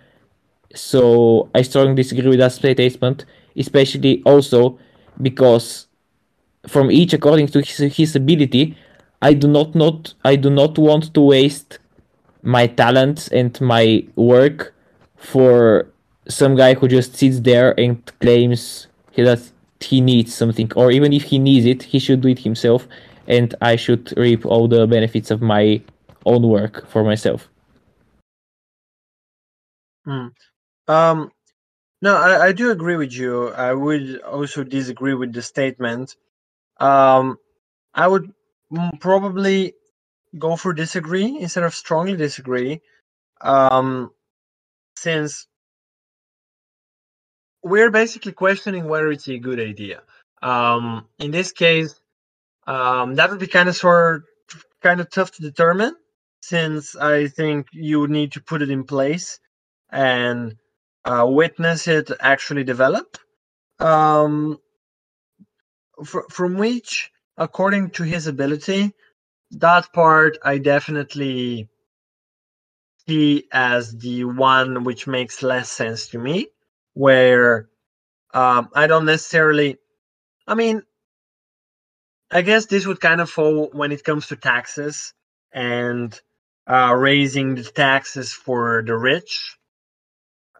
So I strongly disagree with that statement, especially also because from each according to his, his ability, I do not not I do not want to waste my talents and my work for some guy who just sits there and claims he- that he needs something, or even if he needs it, he should do it himself, and I should reap all the benefits of my own work for myself.
Um, no, I, I do agree with you. I would also disagree with the statement. Um, I would probably go for disagree instead of strongly disagree. Um, since we're basically questioning whether it's a good idea. Um, in this case, um, that would be kind of sort kind of tough to determine, since I think you would need to put it in place and uh, witness it actually develop. um, fr- from which, according to his ability, that part I definitely see as the one which makes less sense to me, where um, I don't necessarily. I mean, I guess this would kind of fall when it comes to taxes and uh, raising the taxes for the rich,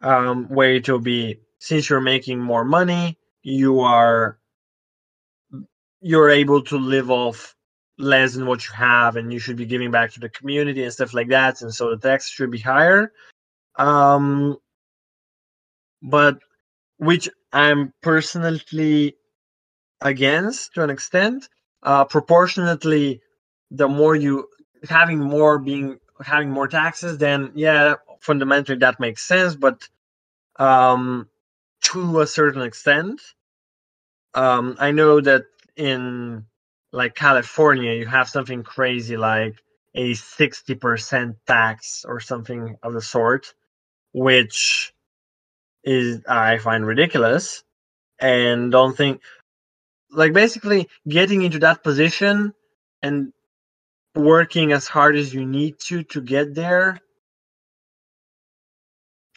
um, where it will be since you're making more money, you are you're able to live off less than what you have, and you should be giving back to the community and stuff like that, and so the tax should be higher. Um, but which I'm personally against to an extent. Uh, proportionately, the more you having more being having more taxes, then yeah, fundamentally that makes sense. But um, to a certain extent, um, I know that in like California, you have something crazy like a 60% tax or something of the sort, which is I find ridiculous. And don't think like basically getting into that position and working as hard as you need to to get there.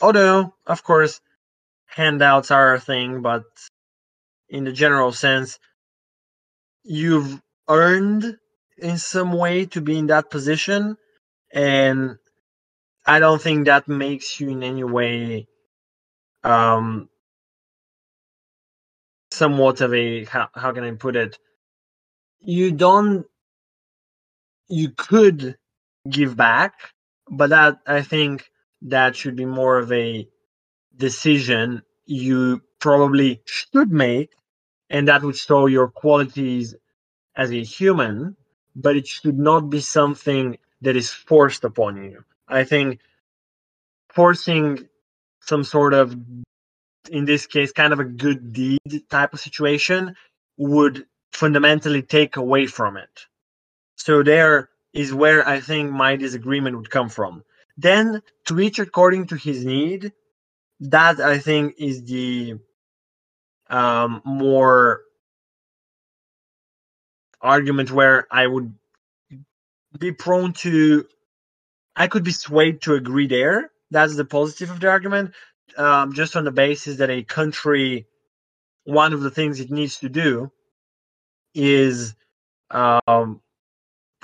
Although of course handouts are a thing but in the general sense you've earned in some way to be in that position and i don't think that makes you in any way um somewhat of a how, how can i put it? You don't you could give back but that i think that should be more of a decision you probably should make and that would show your qualities as a human but it should not be something that is forced upon you. I think forcing some sort of in this case kind of a good deed type of situation would fundamentally take away from it. So there is where i think my disagreement would come from. Then to each according to his need that i think is the um, more argument where i would be prone to i could be swayed to agree there. That's the positive of the argument um, just on the basis that a country one of the things it needs to do is um,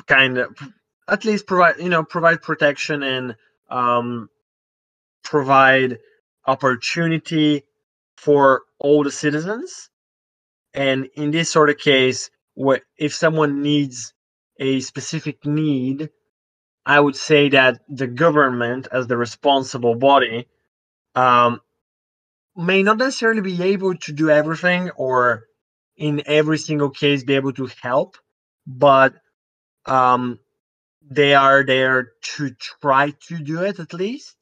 kind of at least provide you know provide protection and um, provide opportunity for all the citizens and in this sort of case what if someone needs a specific need i would say that the government as the responsible body um, may not necessarily be able to do everything or in every single case be able to help but um, they are there to try to do it at least.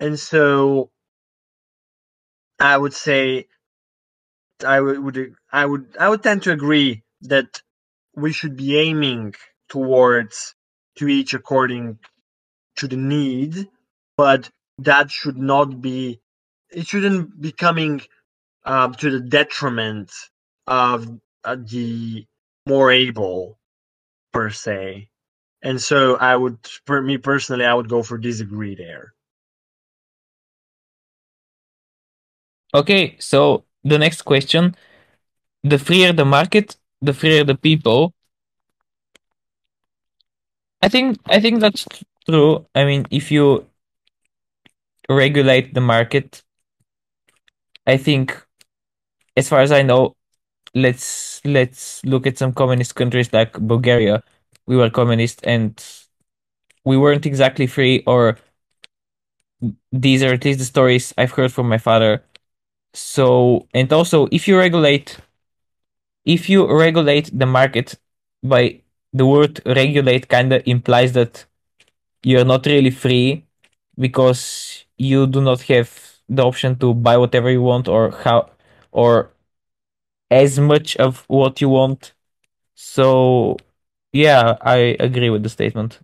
And so i would say i would, i would i would tend to agree that we should be aiming towards to each according to the need but that should not be it shouldn't be coming um, to the detriment of uh, the more able per se. And so i would for me personally i would go for disagree there
Okay, so the next question the freer the market, the freer the people. I think I think that's true. I mean, if you regulate the market, I think as far as I know, let's let's look at some communist countries like Bulgaria. We were communist and we weren't exactly free or these are at least the stories I've heard from my father. So and also if you regulate if you regulate the market by the word regulate kind of implies that you're not really free because you do not have the option to buy whatever you want or how or as much of what you want. So yeah, I agree with the statement.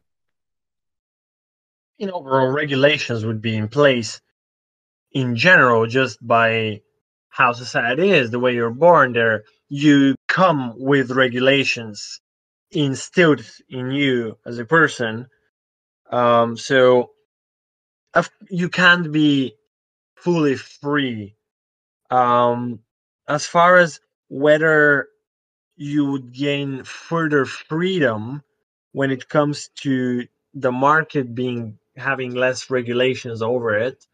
know overall regulations would be in place in general just by how society is, the way you're born there, you come with regulations instilled in you as a person. Um, so you can't be fully free. Um, as far as whether you would gain further freedom when it comes to the market being having less regulations over it,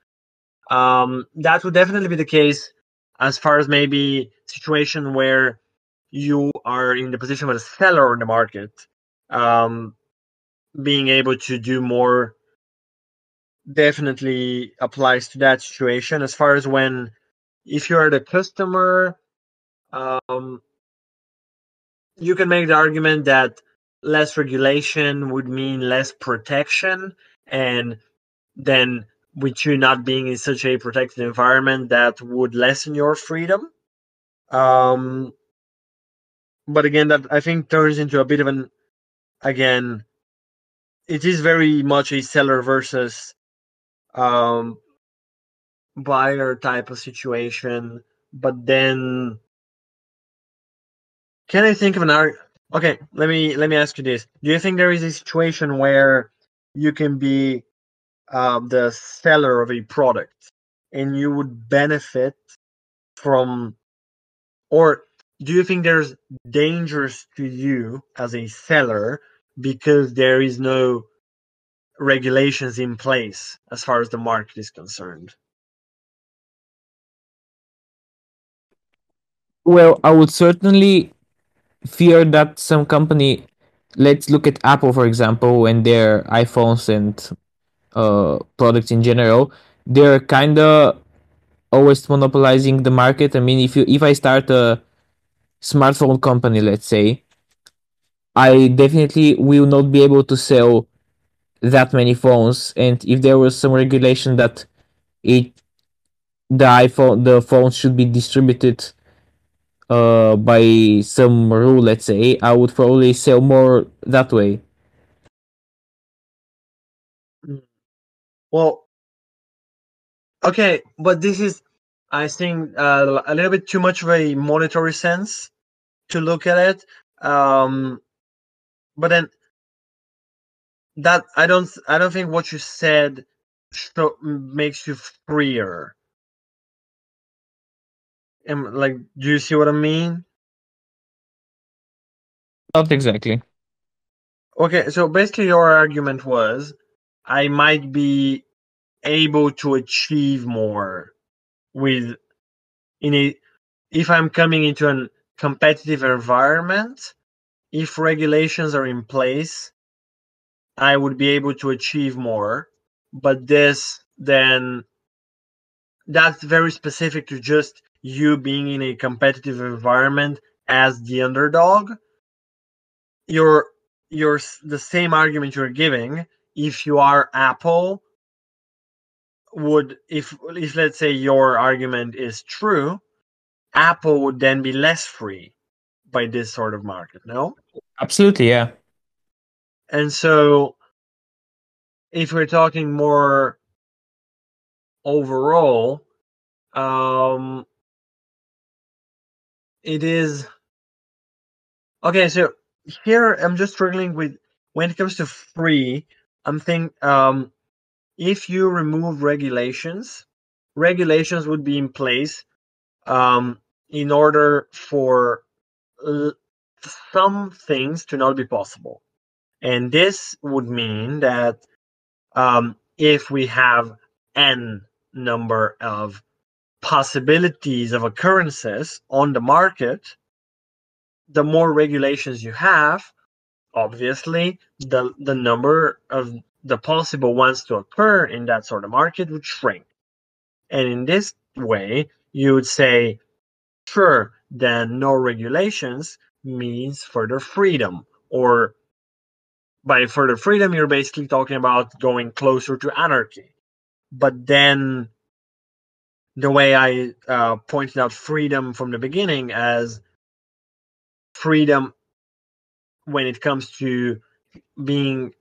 um, that would definitely be the case as far as maybe situation where you are in the position of a seller in the market, um, being able to do more definitely applies to that situation. As far as when, if you are the customer, um, you can make the argument that less regulation would mean less protection, and then with you not being in such a protected environment that would lessen your freedom. Um, but again, that I think turns into a bit of an again. It is very much a seller versus um, buyer type of situation. But then, can I think of an art? Okay, let me let me ask you this: Do you think there is a situation where you can be um, the seller of a product and you would benefit from or do you think there's dangers to you as a seller because there is no regulations in place as far as the market is concerned?
Well i would certainly fear that some company let's look at apple for example and their iphones and uh, products in general, they're kind of always monopolizing the market. I mean, if you if I start a smartphone company, let's say, I definitely will not be able to sell that many phones. And if there was some regulation that it the iPhone the phones should be distributed uh by some rule, let's say, I would probably sell more that way.
Well, okay, but this is, I think, uh, a little bit too much of a monetary sense to look at it. Um, but then that I don't, I don't think what you said so, makes you freer. And like, do you see what I mean?
Not exactly.
Okay, so basically, your argument was I might be able to achieve more with in a if I'm coming into a competitive environment, if regulations are in place, I would be able to achieve more. But this then that's very specific to just you being in a competitive environment as the underdog. You're you're the same argument you're giving if you are Apple, would if if let's say your argument is true, Apple would then be less free by this sort of market, no?
Absolutely, yeah.
And so if we're talking more overall, um it is okay, so here I'm just struggling with when it comes to free, I'm think um, if you remove regulations, regulations would be in place um, in order for l- some things to not be possible. And this would mean that um, if we have n number of possibilities of occurrences on the market, the more regulations you have, obviously the the number of the possible ones to occur in that sort of market would shrink. And in this way you would say sure then no regulations means further freedom. Or by further freedom you're basically talking about going closer to anarchy. But then the way i uh, pointed out freedom from the beginning as freedom when it comes to being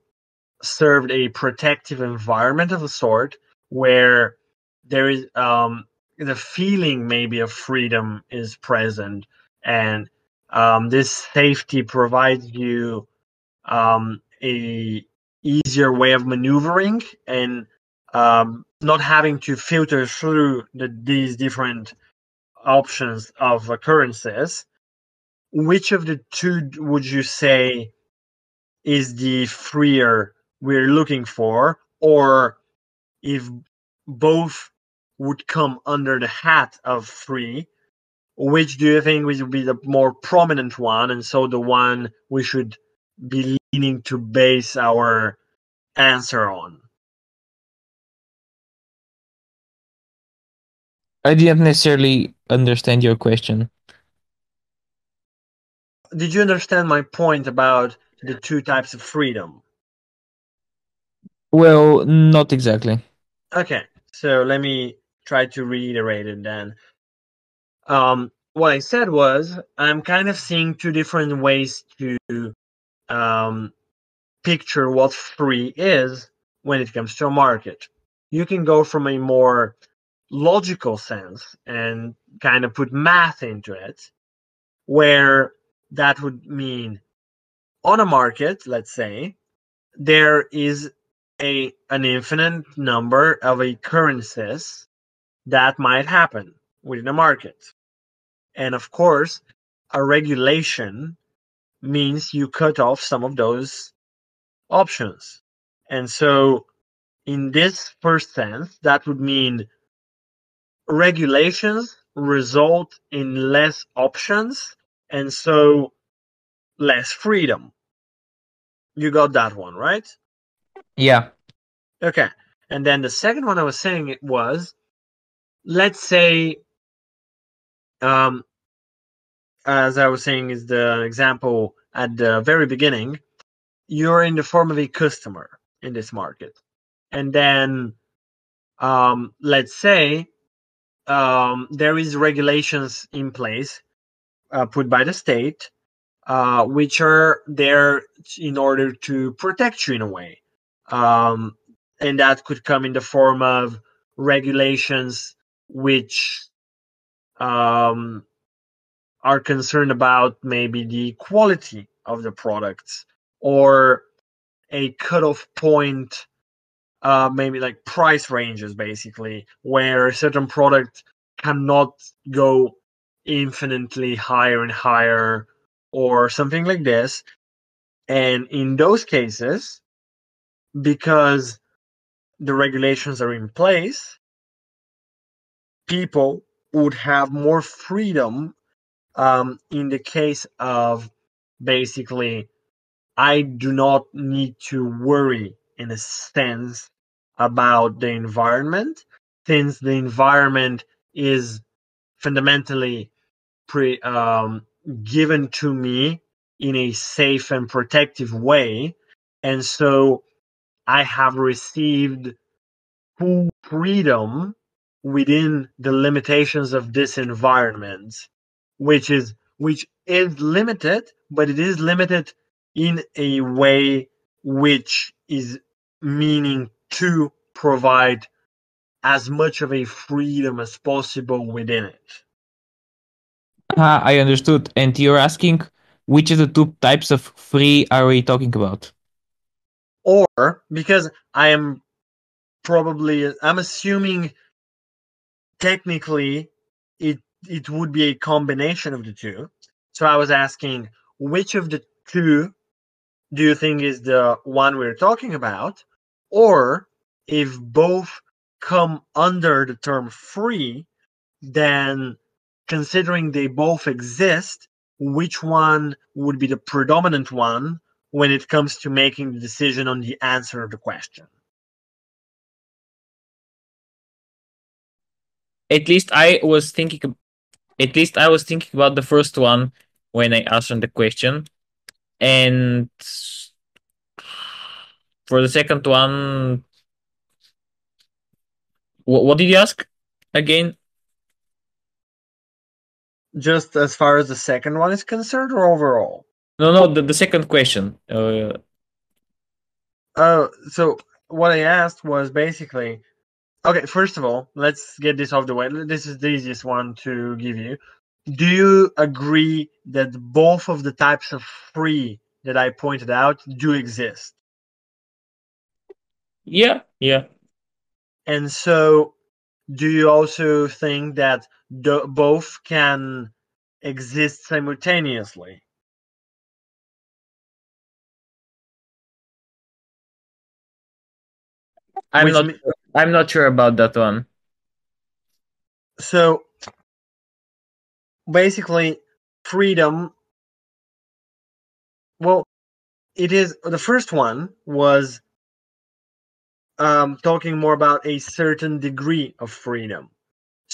served a protective environment of a sort where there is um, the feeling maybe of freedom is present and um, this safety provides you um, a easier way of maneuvering and um, not having to filter through the, these different options of occurrences which of the two would you say is the freer we're looking for? Or if both would come under the hat of free which do you think would be the more prominent one? And so the one we should be leaning to base our answer on.
I didn't necessarily understand your question.
Did you understand my point about the two types of freedom?
Well, not exactly.
Okay, so let me try to reiterate it then. Um, what I said was I'm kind of seeing two different ways to um, picture what free is when it comes to a market. You can go from a more logical sense and kind of put math into it, where that would mean on a market, let's say, there is a an infinite number of occurrences that might happen within a market. And of course, a regulation means you cut off some of those options. And so in this first sense, that would mean regulations result in less options and so less freedom. You got that one, right?
Yeah.
Okay. And then the second one I was saying it was let's say um as I was saying is the example at the very beginning, you're in the form of a customer in this market. And then um let's say um, there is regulations in place uh, put by the state, uh, which are there in order to protect you in a way, um, and that could come in the form of regulations which um, are concerned about maybe the quality of the products or a cutoff point uh, maybe like price ranges basically where a certain product cannot go infinitely higher and higher or something like this. And in those cases because the regulations are in place people would have more freedom um, in the case of basically i do not need to worry in a sense about the environment since the environment is fundamentally pre, um, given to me in a safe and protective way and so i have received full freedom within the limitations of this environment which is which is limited but it is limited in a way which is meaning to provide as much of a freedom as possible within it.
Ah, I understood. And you're asking which of the two types of free are we talking about?
Or because I am probably I'm assuming technically it it would be a combination of the two. So I was asking which of the two do you think is the one we're talking about? Or if both come under the term free, then considering they both exist, which one would be the predominant one when it comes to making the decision on the answer of the question?
At least I was thinking at least I was thinking about the first one when I answered the question. And for the second one, what, what did you ask again?
Just as far as the second one is concerned, or overall?
No, no, the, the second question. Uh,
uh, so what I asked was basically Okay, first of all, let's get this off the way. This is the easiest one to give you. Do you agree that both of the types of free that I pointed out do exist?
Yeah, yeah.
And so, do you also think that the, both can exist simultaneously?
I'm
Which
not.
me-
I'm not sure about that one.
So, basically, freedom. Well, it is the first one was um, talking more about a certain degree of freedom.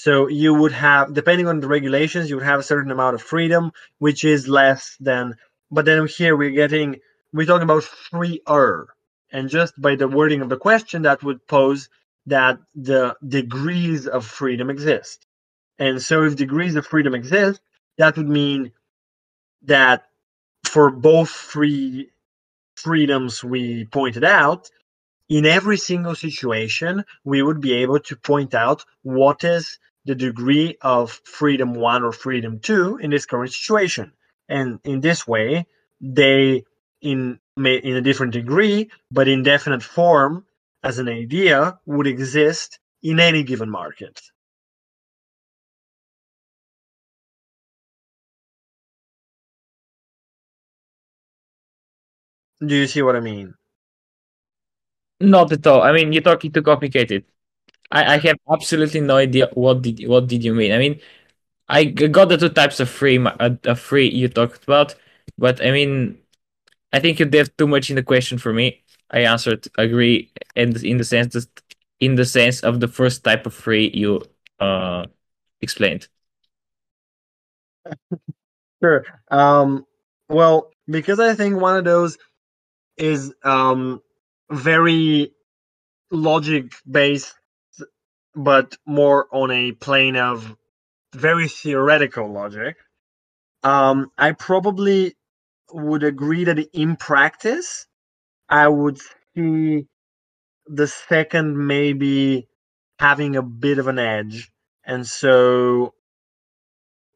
So you would have, depending on the regulations, you would have a certain amount of freedom, which is less than. But then here we're getting, we're talking about freer, and just by the wording of the question, that would pose that the degrees of freedom exist. And so, if degrees of freedom exist, that would mean that for both free freedoms we pointed out, in every single situation, we would be able to point out what is the degree of freedom one or freedom two in this current situation. And in this way, they in in a different degree, but in definite form as an idea would exist in any given market. Do you see what I mean?
Not at all. I mean, you're talking too complicated. I, I have absolutely no idea what did what did you mean. I mean, I got the two types of free uh, of free you talked about, but I mean, I think you did too much in the question for me. I answered agree, and in the sense that in the sense of the first type of free you uh explained. *laughs*
Sure. Um, well, because I think one of those is um, very logic based, but more on a plane of very theoretical logic. Um, I probably would agree that in practice, I would see the second maybe having a bit of an edge. And so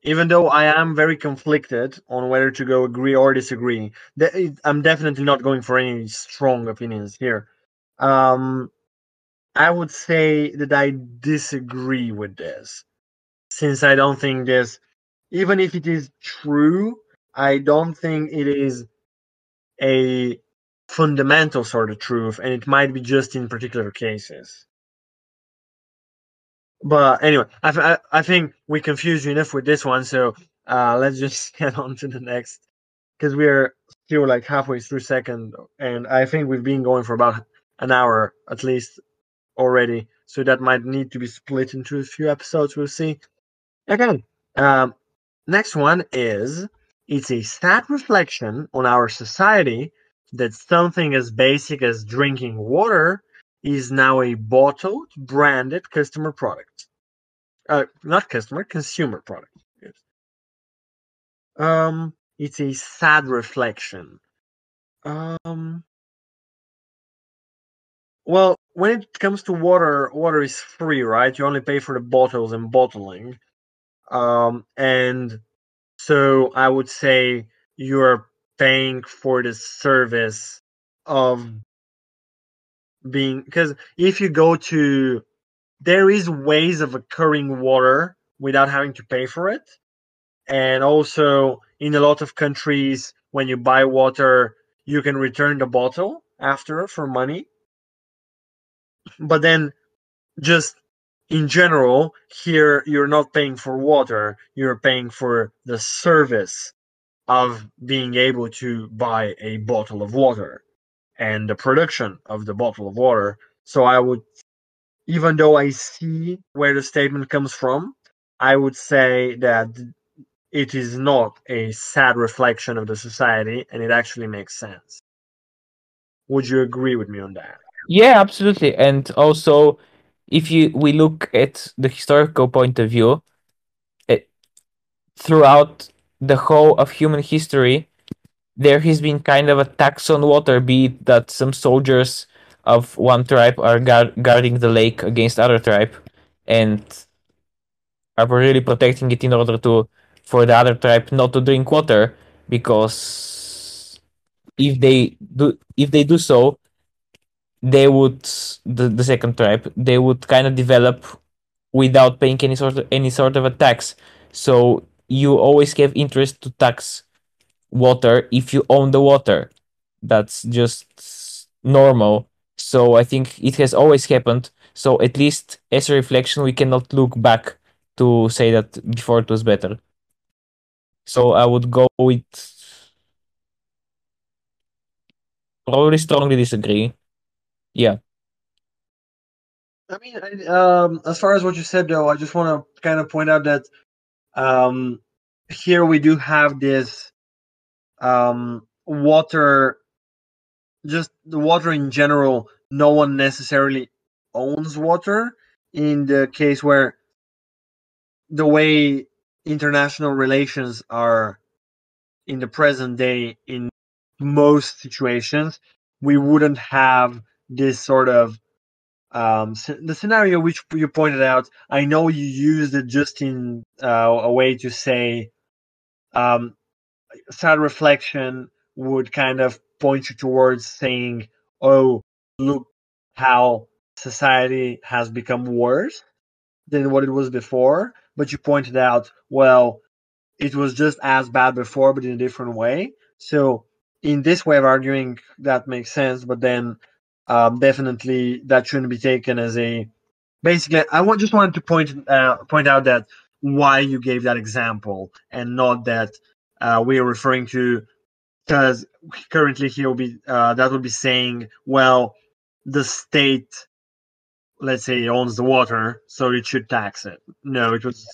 even though I am very conflicted on whether to go agree or disagree, I'm definitely not going for any strong opinions here. Um, I would say that I disagree with this, since I don't think this, even if it is true, I don't think it is a fundamental sort of truth, and it might be just in particular cases. But anyway, I, I, think we confused you enough with this one, so uh, let's *laughs* just get on to the next because we're still like halfway through second, and I think we've been going for about an hour at least already, so that might need to be split into a few episodes. We'll see. Again, um, next one is it's a sad reflection on our society that something as basic as drinking water is now a bottled, branded customer product. Uh, not customer, consumer product. Yes. Um, it's a sad reflection. Um, well, when it comes to water, water is free, right? You only pay for the bottles and bottling. Um, and so I would say you're paying for the service of being because if you go to there is ways of occurring water without having to pay for it and also in a lot of countries when you buy water you can return the bottle after for money but then just in general here you're not paying for water you're paying for the service of being able to buy a bottle of water and the production of the bottle of water. So I would, even though I see where the statement comes from, I would say that it is not a sad reflection of the society and it actually makes sense. Would you agree with me on that?
Yeah, absolutely. And also, if you we look at the historical point of view, it, throughout the whole of human history, there has been kind of a tax on water, be it that some soldiers of one tribe are guard- guarding the lake against other tribe, and are really protecting it in order to for the other tribe not to drink water because if they do if they do so they would the, the second tribe they would kind of develop without paying any sort of any sort of a tax so you always have interest to tax water if you own the water. That's just normal. So i think it has always happened. So at least as a reflection we cannot look back to say that before it was better. So i would go with probably strongly disagree yeah.
I mean, I, um, as far as what you said, though, I just want to kind of point out that um, here we do have this um, water, just the water in general. No one necessarily owns water. In the case where the way international relations are in the present day, in most situations, we wouldn't have this sort of um, the scenario which you pointed out. I know you used it just in uh, a way to say um, sad reflection would kind of point you towards saying, "Oh, look how society has become worse than what it was before." But you pointed out, well, it was just as bad before, but in a different way. So, in this way of arguing, that makes sense. But then um, definitely that shouldn't be taken as a basically i want, just wanted to point uh, point out that why you gave that example and not that uh, we are referring to because currently he will be uh, that would be saying well the state let's say owns the water so it should tax it. No it was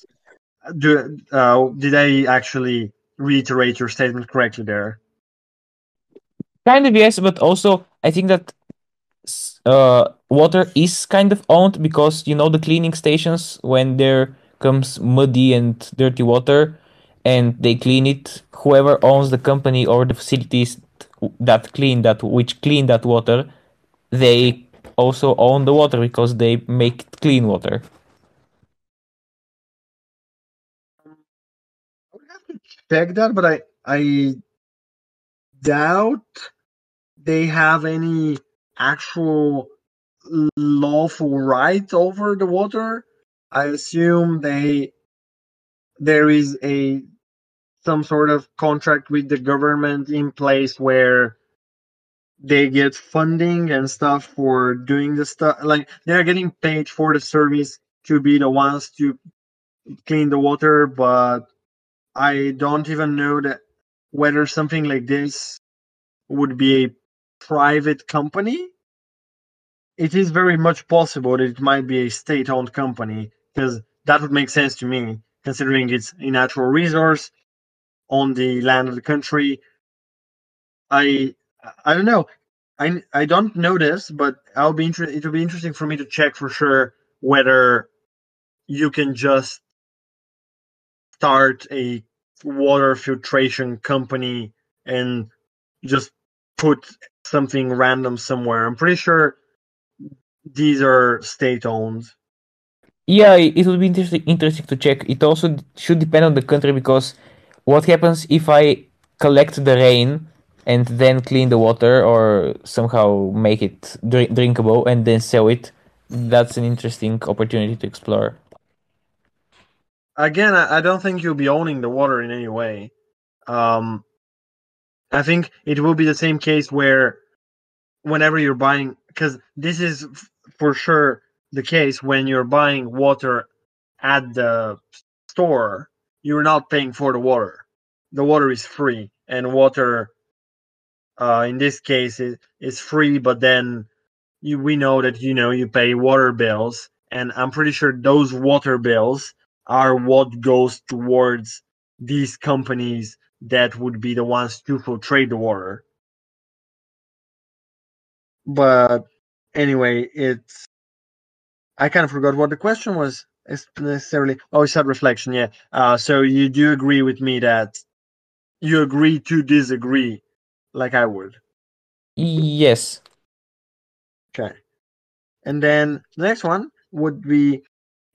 do uh, did i actually reiterate your statement correctly there?
Kind of yes but also i think that uh, water is kind of owned because you know the cleaning stations when there comes muddy and dirty water and they clean it whoever owns the company or the facilities that clean that which clean that water they also own the water because they make clean water.
I would have to check that, but I I doubt they have any actual lawful right over the water. I assume they there is a some sort of contract with the government in place where they get funding and stuff for doing the stuff like they're getting paid for the service to be the ones to clean the water but i don't even know that whether something like this would be a private company, it is very much possible that it might be a state owned company because that would make sense to me, considering it's a natural resource on the land of the country. I I don't know. I I don't know this, but I'll be interested. It will be interesting for me to check for sure whether you can just start a water filtration company and just put something random somewhere. I'm pretty sure these are state owned.
Yeah, it would be interesting interesting to check. It also should depend on the country because what happens if I collect the rain and then clean the water or somehow make it drink- drinkable and then sell it? That's an interesting opportunity to explore.
Again, I, I don't think you'll be owning the water in any way. Um, I think it will be the same case where whenever you're buying, because this is for sure the case when you're buying water at the store, you're not paying for the water. The water is free, and water, uh, in this case, is, is free. But then you, we know that you know you pay water bills, and I'm pretty sure those water bills are what goes towards these companies that would be the ones to filtrate the water. But anyway, it's I kind of forgot what the question was necessarily. Oh, it's that reflection, yeah. Uh, so you do agree with me that you agree to disagree, like I would.
Yes.
Okay. And then the next one would be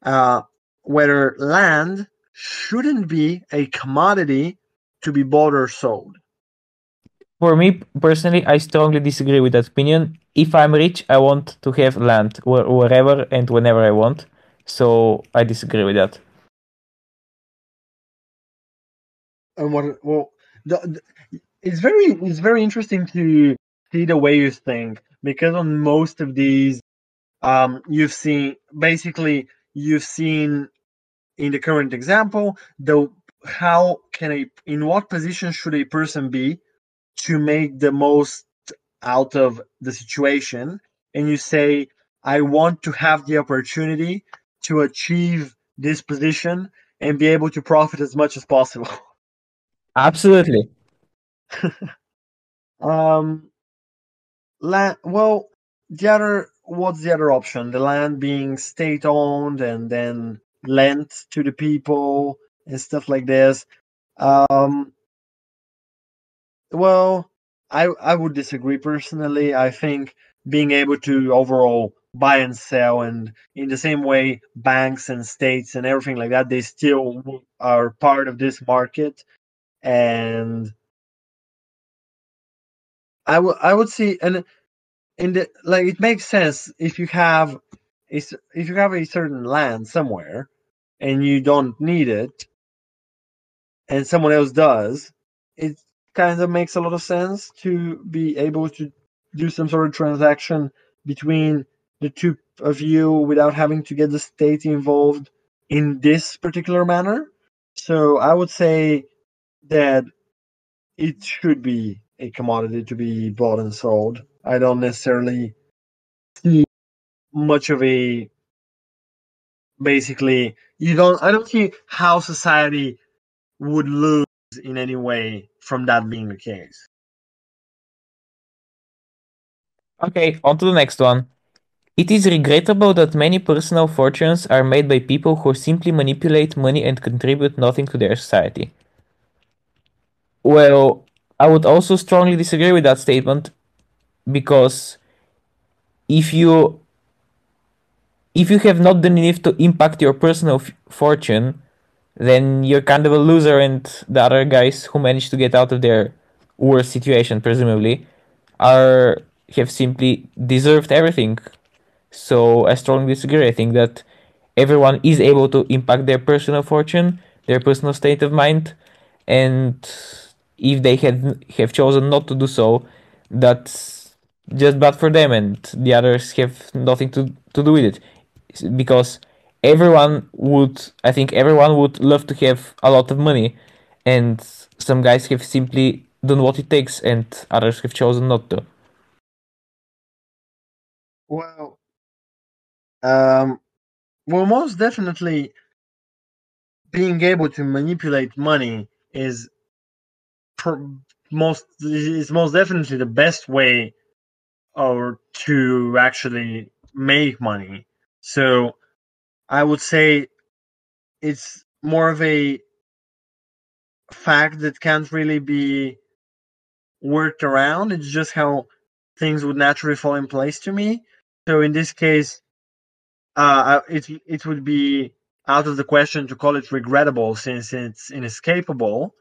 uh, whether land shouldn't be a commodity to be bought or sold.
For me personally, I strongly disagree with that opinion. If I'm rich, I want to have land wherever and whenever I want. So I disagree with that.
And what? Well, the, the, it's very it's very interesting to see the way you think because on most of these, um, you've seen basically you've seen in the current example the how can a in what position should a person be to make the most out of the situation? And you say i want to have the opportunity to achieve this position and be able to profit as much as possible. *laughs*
Absolutely.
um land well the other what's the other option? The land being state owned and then lent to the people and stuff like this. Um well i i would disagree personally. I think being able to overall buy and sell and in the same way banks and states and everything like that they still are part of this market. And I would I would see and in the like it makes sense if you have if you have a certain land somewhere and you don't need it and someone else does it kind of makes a lot of sense to be able to do some sort of transaction between the two of you without having to get the state involved in this particular manner so i would say that it should be a commodity to be bought and sold. I don't necessarily see much of a basically you don't I don't see how society would lose in any way from that being the case.
Okay, on to the next one. It is regrettable that many personal fortunes are made by people who simply manipulate money and contribute nothing to their society. Well, I would also strongly disagree with that statement because if you if you have not the need to impact your personal f- fortune, then you're kind of a loser, and the other guys who managed to get out of their worst situation, presumably, are have simply deserved everything. So I strongly disagree. I think that everyone is able to impact their personal fortune, their personal state of mind, and if they had have chosen not to do so, that's just bad for them, and the others have nothing to to do with it, because everyone would. I think everyone would love to have a lot of money, and some guys have simply done what it takes, and others have chosen not to.
Well, um, well, most definitely, being able to manipulate money is per, most is most definitely the best way, or to actually make money. So, I would say it's more of a fact that can't really be worked around. It's just how things would naturally fall in place to me. So in this case, uh, it it would be out of the question to call it regrettable since it's inescapable.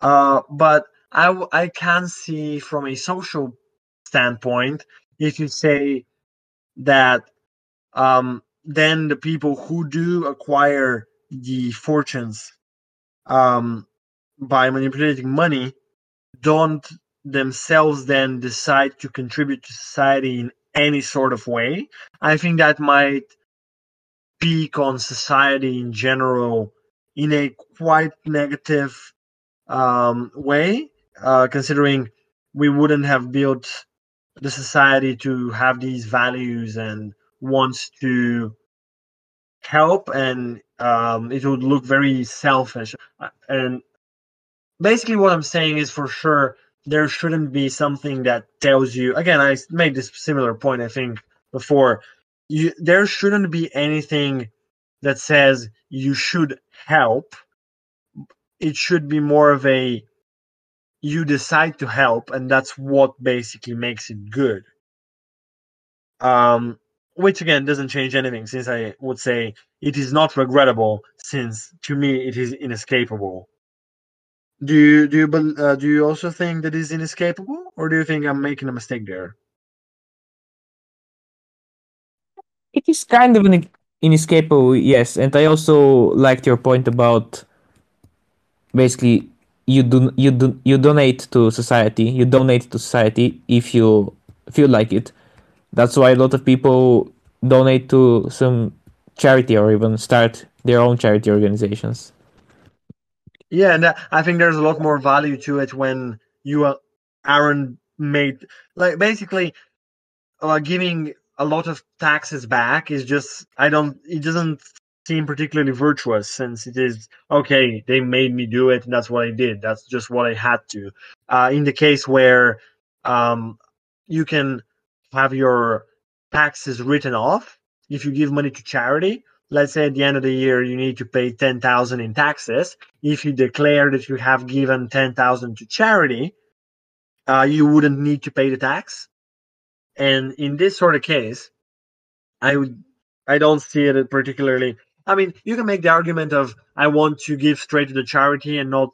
Uh, but I w- I can see from a social standpoint if you say that um, then the people who do acquire the fortunes um, by manipulating money don't themselves then decide to contribute to society in any sort of way, I think that might peak on society in general in a quite negative um, way, uh, considering we wouldn't have built the society to have these values and wants to help and um, it would look very selfish. Uh, and basically what i'm saying is for sure there shouldn't be something that tells you again i made this similar point i think before. You there shouldn't be anything that says you should help. It should be more of a you decide to help and that's what basically makes it good. Um, which again doesn't change anything since I would say it is not regrettable since to me it is inescapable. Do you do you uh, do you also think that is inescapable, or do you think I'm making a mistake there?
It is kind of an inescapable, yes. And I also liked your point about basically you do you do you donate to society. You donate to society if you feel like it. That's why a lot of people donate to some charity or even start their own charity organizations.
Yeah, and I think there's a lot more value to it when you aren't made like basically uh, giving a lot of taxes back is just I don't it doesn't seem particularly virtuous since it is okay they made me do it and that's what I did that's just what I had to. Uh, in the case where um, you can have your taxes written off if you give money to charity let's say at the end of the year you need to pay 10,000 in taxes if you declare that you have given 10,000 to charity uh, you wouldn't need to pay the tax. And in this sort of case i would i don't see it particularly i mean you can make the argument of i want to give straight to the charity and not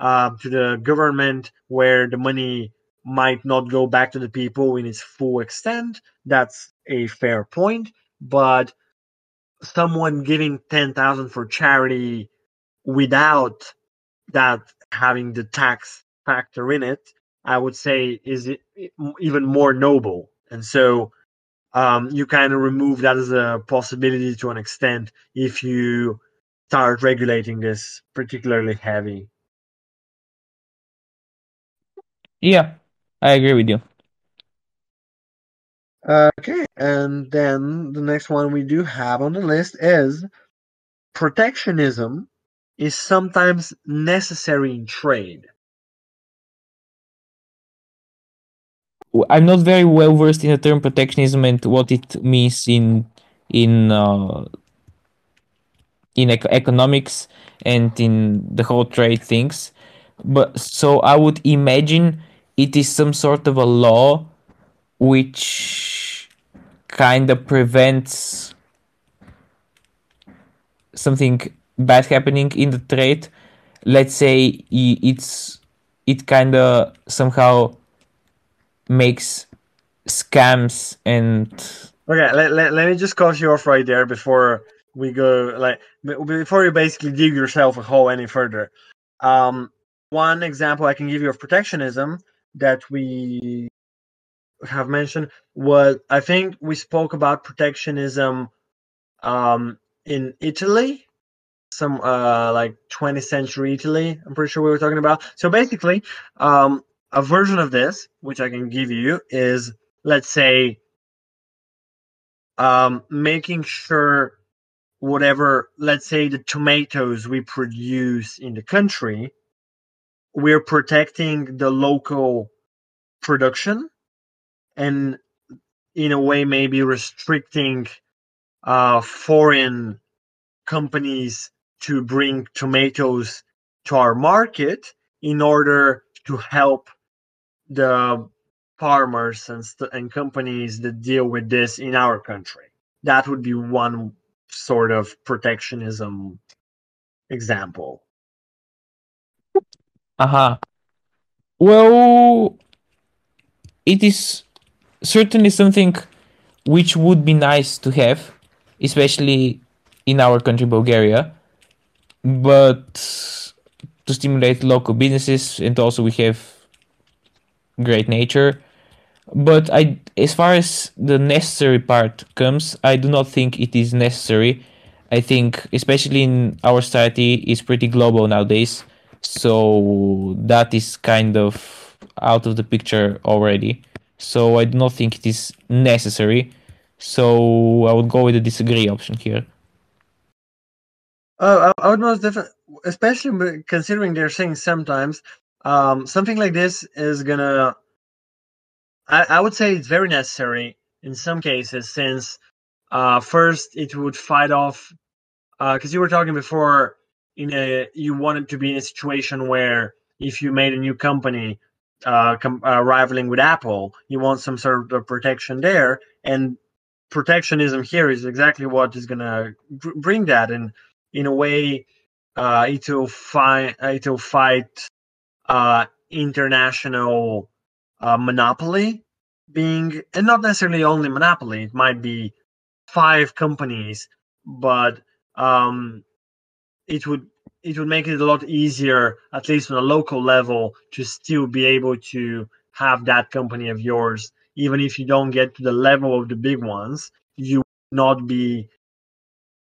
uh, to the government where the money might not go back to the people in its full extent. That's a fair point. But someone giving 10,000 for charity without that having the tax factor in it, I would say is even more noble. And so um, you kind of remove that as a possibility to an extent if you start regulating this particularly heavy.
Yeah, I agree with you.
Okay, and then the next one we do have on the list is protectionism is sometimes necessary in trade.
I'm not very well versed in the term protectionism and what it means in in uh, in ec- economics and in the whole trade things. But so I would imagine it is some sort of a law which kind of prevents something bad happening in the trade. Let's say it's it kind of somehow makes scams and
okay let, let, let me just cut you off right there before we go like before you basically dig yourself a hole any further. Um one example i can give you of protectionism that we have mentioned was I think we spoke about protectionism um, in Italy, some uh, like 20th century Italy. I'm pretty sure we were talking about. So basically, um, a version of this, which I can give you, is let's say um, making sure whatever, let's say the tomatoes we produce in the country we're protecting the local production and in a way maybe restricting uh, foreign companies to bring tomatoes to our market in order to help the farmers and, st- and companies that deal with this in our country. That would be one sort of protectionism example.
Uh-huh. Well, it is certainly something which would be nice to have, especially in our country, Bulgaria. But to stimulate local businesses, and also we have great nature. But I, as far as the necessary part comes, I do not think it is necessary. I think, especially in our society, is pretty global nowadays. So that is kind of out of the picture already. So I do not think it is necessary. So I would go with the disagree option here.
Uh, I would most definitely, especially considering they're saying sometimes um, something like this is gonna. I, I would say it's very necessary in some cases, since uh, first it would fight off. Because uh, you were talking before in a you wanted to be in a situation where if you made a new company uh, com- uh, rivaling with Apple, you want some sort of protection there, and protectionism here is exactly what is going to br- bring that, and in a way, uh, it will fight it will fight uh, international uh, monopoly being, and not necessarily only monopoly. It might be five companies, but um, it would it would make it a lot easier, at least on a local level, to still be able to have that company of yours, even if you don't get to the level of the big ones, you not be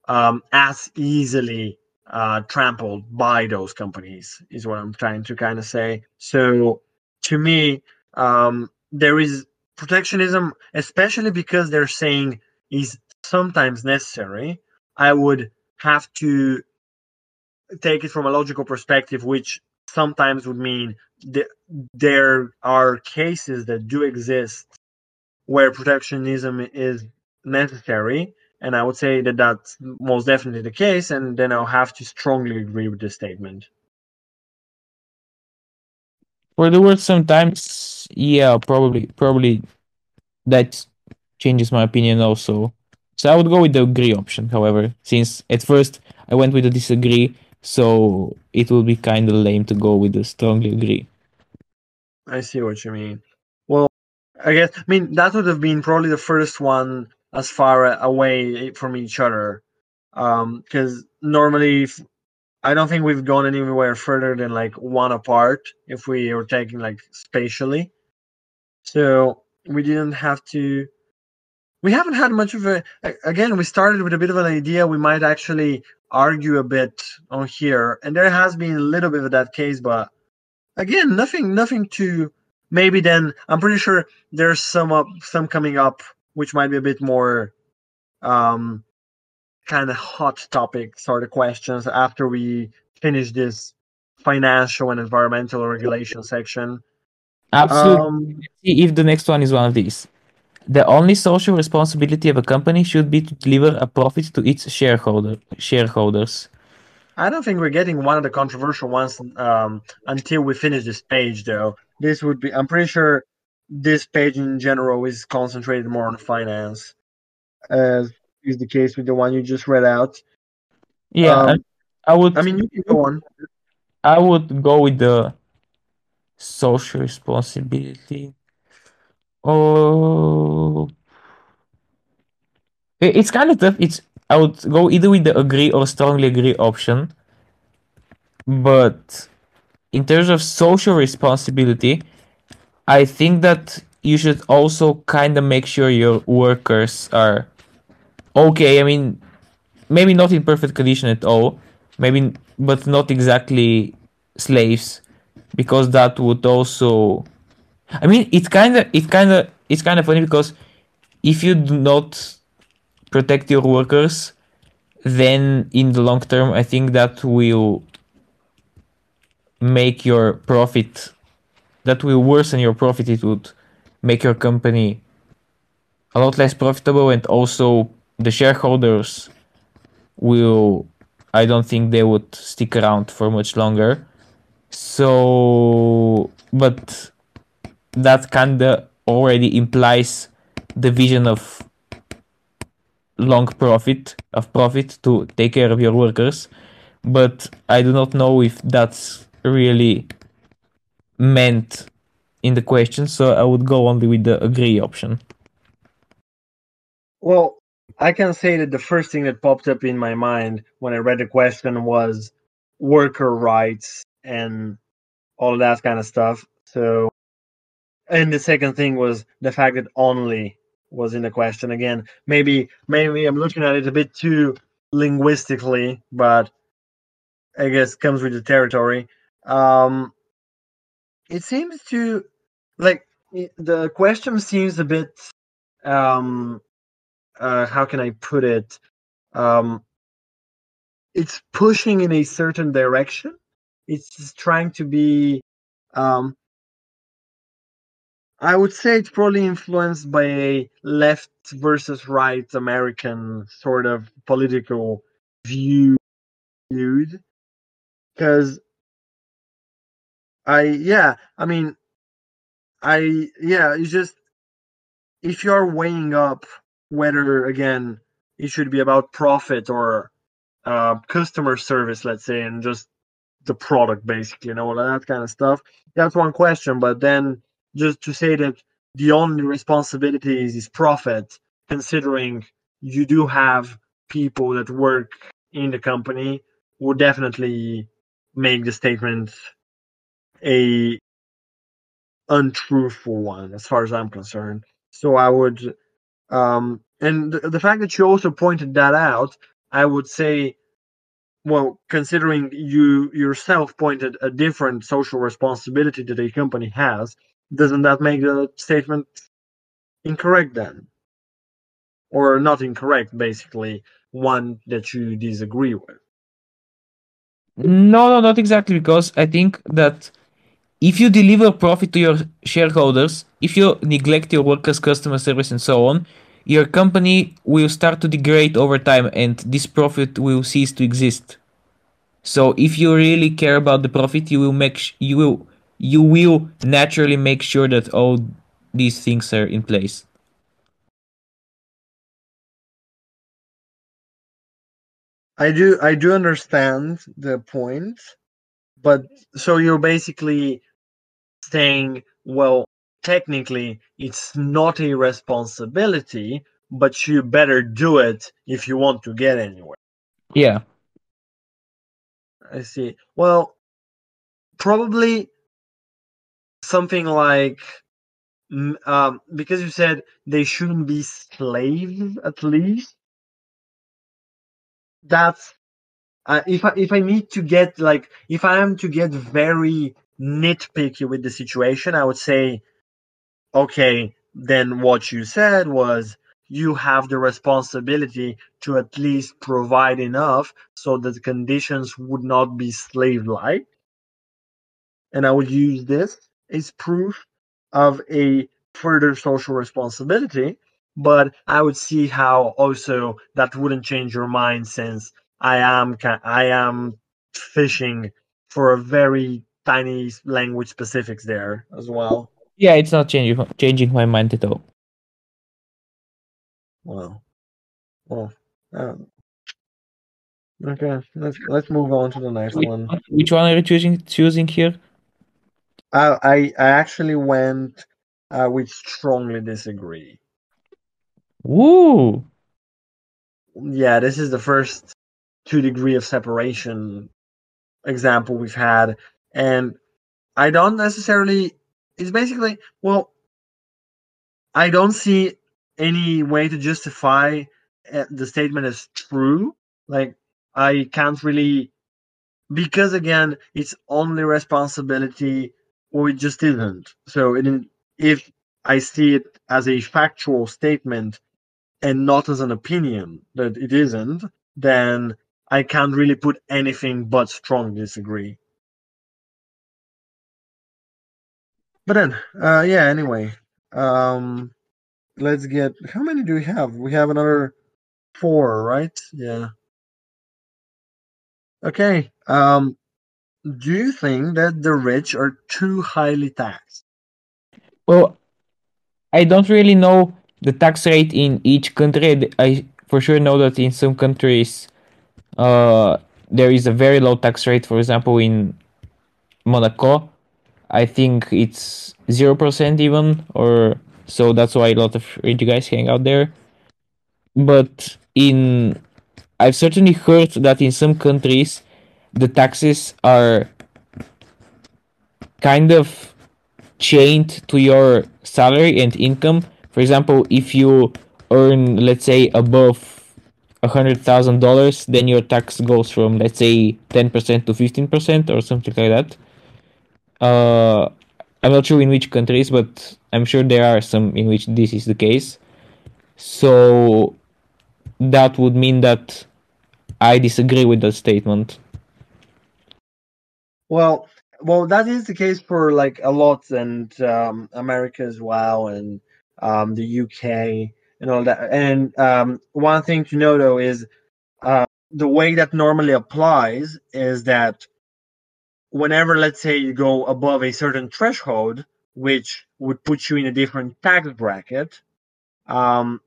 um, as easily uh, trampled by those companies. Is what I'm trying to kind of say. So, to me, um, there is protectionism, especially because they're saying is sometimes necessary. I would have to take it from a logical perspective, which sometimes would mean that there are cases that do exist where protectionism is necessary. And I would say that that's most definitely the case. And then I'll have to strongly agree with this statement.
For the word sometimes, yeah, probably, probably that changes my opinion also. So I would go with the agree option, however, since at first I went with the disagree, so it will be kind of lame to go with a strongly agree.
I see what you mean. Well, I guess I mean that would have been probably the first one as far away from each other, because um, normally if, I don't think we've gone anywhere further than like one apart if we were taking like spatially. So we didn't have to. We haven't had much of a. Again, we started with a bit of an idea. We might actually argue a bit on here, and there has been a little bit of that case, but again, nothing, nothing to. Maybe then I'm pretty sure there's some up, some coming up, which might be a bit more, um, kind of hot topic sort of questions after we finish this financial and environmental regulation section.
Absolutely. Um, see if the next one is one of these. The only social responsibility of a company should be to deliver a profit to its shareholder shareholders.
I don't think we're getting one of the controversial ones um, until we finish this page, though. This would be, I'm pretty sure this page in general is concentrated more on finance, as is the case with the one you just read out.
Yeah, um, I, I would.
I mean, you can go on.
I would go with the social responsibility. Oh, it's kind of tough. It's I would go either with the agree or strongly agree option. But in terms of social responsibility, I think that you should also kind of make sure your workers are okay. I mean, maybe not in perfect condition at all, maybe, but not exactly slaves, because that would also. I mean, it's kind of it's kind of it's kind of funny because if you do not protect your workers, then in the long term, I think that will make your profit, that will worsen your profit. It would make your company a lot less profitable, and also the shareholders will. I don't think they would stick around for much longer. So, but that kind of already implies the vision of long profit of profit to take care of your workers. But i do not know if that's really meant in the question so i would go only with the agree option.
Well i can say that the first thing that popped up in my mind when i read the question was worker rights and all that kind of stuff. So and the second thing was the fact that only was in the question again. Maybe maybe I'm looking at it a bit too linguistically, but I guess comes with the territory. Um, it seems to like the question seems a bit um uh how can I put it? Um it's pushing in a certain direction. It's trying to be um I would say it's probably influenced by a left versus right American sort of political view, because I yeah I mean I yeah it's just if you're weighing up whether again it should be about profit or uh, customer service, let's say, and just the product basically, you know, that kind of stuff. That's one question. But then just to say that the only responsibility is, is profit, considering you do have people that work in the company, would definitely make the statement a untruthful one as far as I'm concerned. So I would um and the, the fact that you also pointed that out, I would say well, considering you yourself pointed a different social responsibility that a company has, doesn't that make the statement incorrect then? Or not incorrect, basically, one that you disagree with?
No, no, not exactly, because I think that if you deliver profit to your shareholders, if you neglect your workers, customer service, and so on, your company will start to degrade over time and this profit will cease to exist. So if you really care about the profit, you will make sh- you will you will naturally make sure that all these things are in place.
I do I do understand the point, but so you're basically saying, well, technically it's not a responsibility, but you better do it if you want to get anywhere.
Yeah.
I see. Well, probably something like um, because you said they shouldn't be slaves at least. That's uh, if I if I need to get like if I am to get very nitpicky with the situation, I would say, okay, then what you said was you have the responsibility to at least provide enough so that the conditions would not be slave like. And I would use this as proof of a further social responsibility. But I would see how also that wouldn't change your mind since I am I am fishing for a very tiny language specifics there as well.
Yeah, it's not changing changing my mind at all.
Well, well, um, okay. Let's let's move on to the next
Which
one.
one, which one are you choosing choosing here?
I I, I actually went uh, with strongly disagree.
Woo!
Yeah, this is the first two degree of separation example we've had, and I don't necessarily. It's basically well, I don't see any way to justify uh, the statement as true. Like I can't really because again, it's only responsibility or it just isn't. So it, if I see it as a factual statement and not as an opinion that it isn't, then I can't really put anything but strong disagree. But then, uh, yeah. Anyway, um, let's get. How many do we have? We have another four, right? Yeah. Okay. Um, do you think that the rich are too highly taxed?
Well, I don't really know the tax rate in each country. I for sure know that in some countries, uh, there is a very low tax rate. For example, in Monaco, I think it's zero percent even, or so that's why a lot of rich guys hang out there. But in, I've certainly heard that in some countries, the taxes are kind of chained to your salary and income. For example, if you earn, let's say, above a hundred thousand dollars, then your tax goes from let's say ten percent to fifteen percent or something like that. Uh, I'm not sure in which countries, but I'm sure there are some in which this is the case. So that would mean that I disagree with that statement.
Well, well, that is the case for like a lot, and um, America as well, and um, the UK and all that. And um, one thing to know though is uh, the way that normally applies is that whenever, let's say, you go above a certain threshold, which would put you in a different tax bracket, um,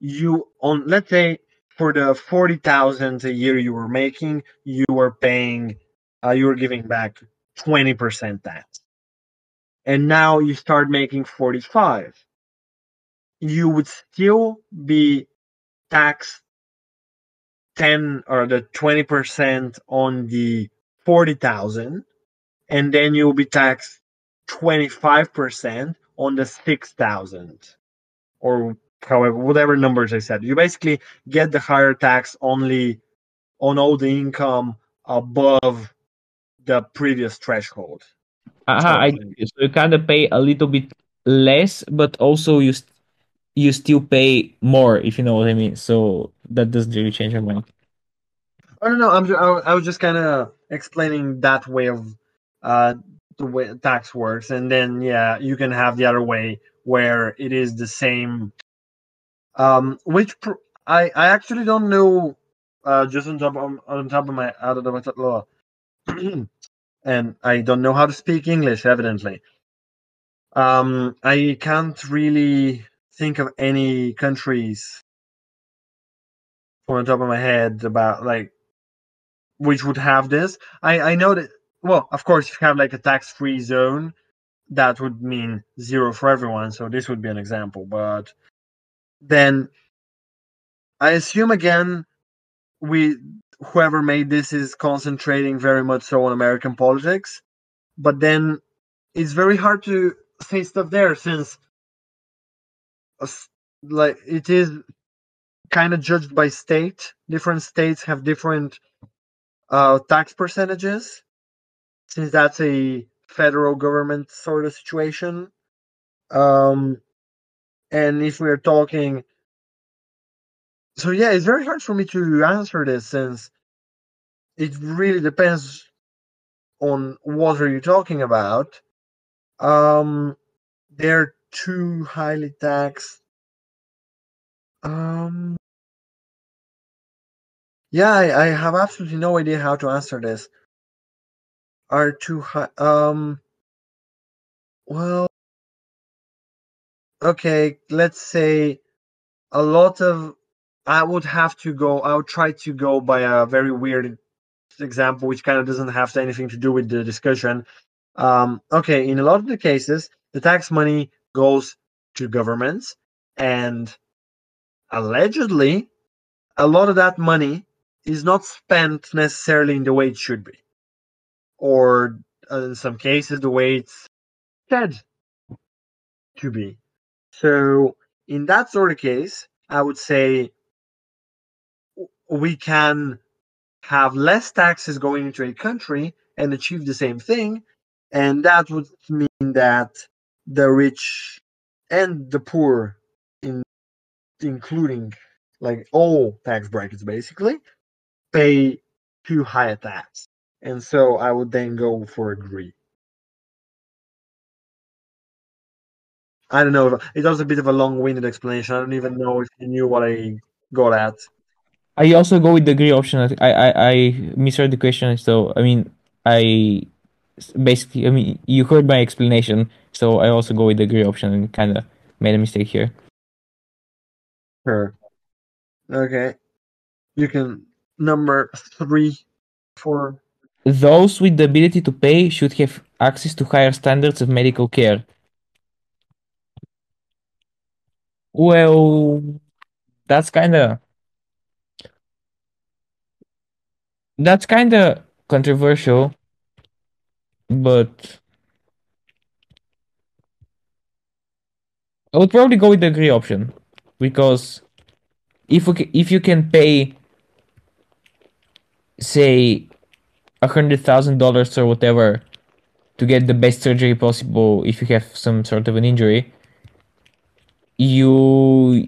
you on let's say for the 40,000 a year you were making, you were paying uh, you were giving back 20% tax. And now you start making 45. You would still be taxed 10 or the 20% on the 40,000 and then you'll be taxed 25% on the 6,000 or however whatever numbers I said. You basically get the higher tax only on all the income above the previous threshold.
Uh-huh, I, so you kind of pay a little bit less, but also you st- you still pay more, if you know what I mean. So that doesn't really change your mind.
I don't know. I'm just, I, I was just kind of explaining that way of uh, the way tax works, and then yeah, you can have the other way where it is the same. Um, which pr- I I actually don't know. Uh, just on top of, on top of my out of my and I don't know how to speak English. Evidently, um, I can't really think of any countries on the top of my head about like which would have this. I I know that well, of course, if you have like a tax-free zone, that would mean zero for everyone. So this would be an example. But then I assume again, we whoever made this is concentrating very much so on American politics. But then it's very hard to say stuff there since like it is kind of judged by state. Different states have different uh, tax percentages since that's a federal government sort of situation. Um, and if we're talking, so yeah, it's very hard for me to answer this since it really depends on what are you talking about. Um, they're too highly taxed. Um, yeah, I, I have absolutely no idea how to answer this are too high. Um, well, okay, let's say a lot of. I would have to go. I would try to go by a very weird example, which kind of doesn't have anything to do with the discussion. Um, okay, in a lot of the cases, the tax money goes to governments, and allegedly, a lot of that money is not spent necessarily in the way it should be or uh, in some cases the way it's said to be. So in that sort of case, I would say we can have less taxes going into a country and achieve the same thing, and that would mean that the rich and the poor, in including like all tax brackets, basically, pay too high a tax and so I would then go for agree. I don't know. It was a bit of a long-winded explanation. I don't even know if you knew what I got at.
I also go with the agree option. I I, I misread the question. So I mean, I basically, I mean, you heard my explanation. So I also go with the agree option and kind of made a mistake here.
Sure. Okay. You can number three, four,
those with the ability to pay should have access to higher standards of medical care. Well, that's kind of that's kind of controversial, but I would probably go with the agree option because if we, if you can pay, say, a hundred thousand dollars or whatever to get the best surgery possible if you have some sort of an injury you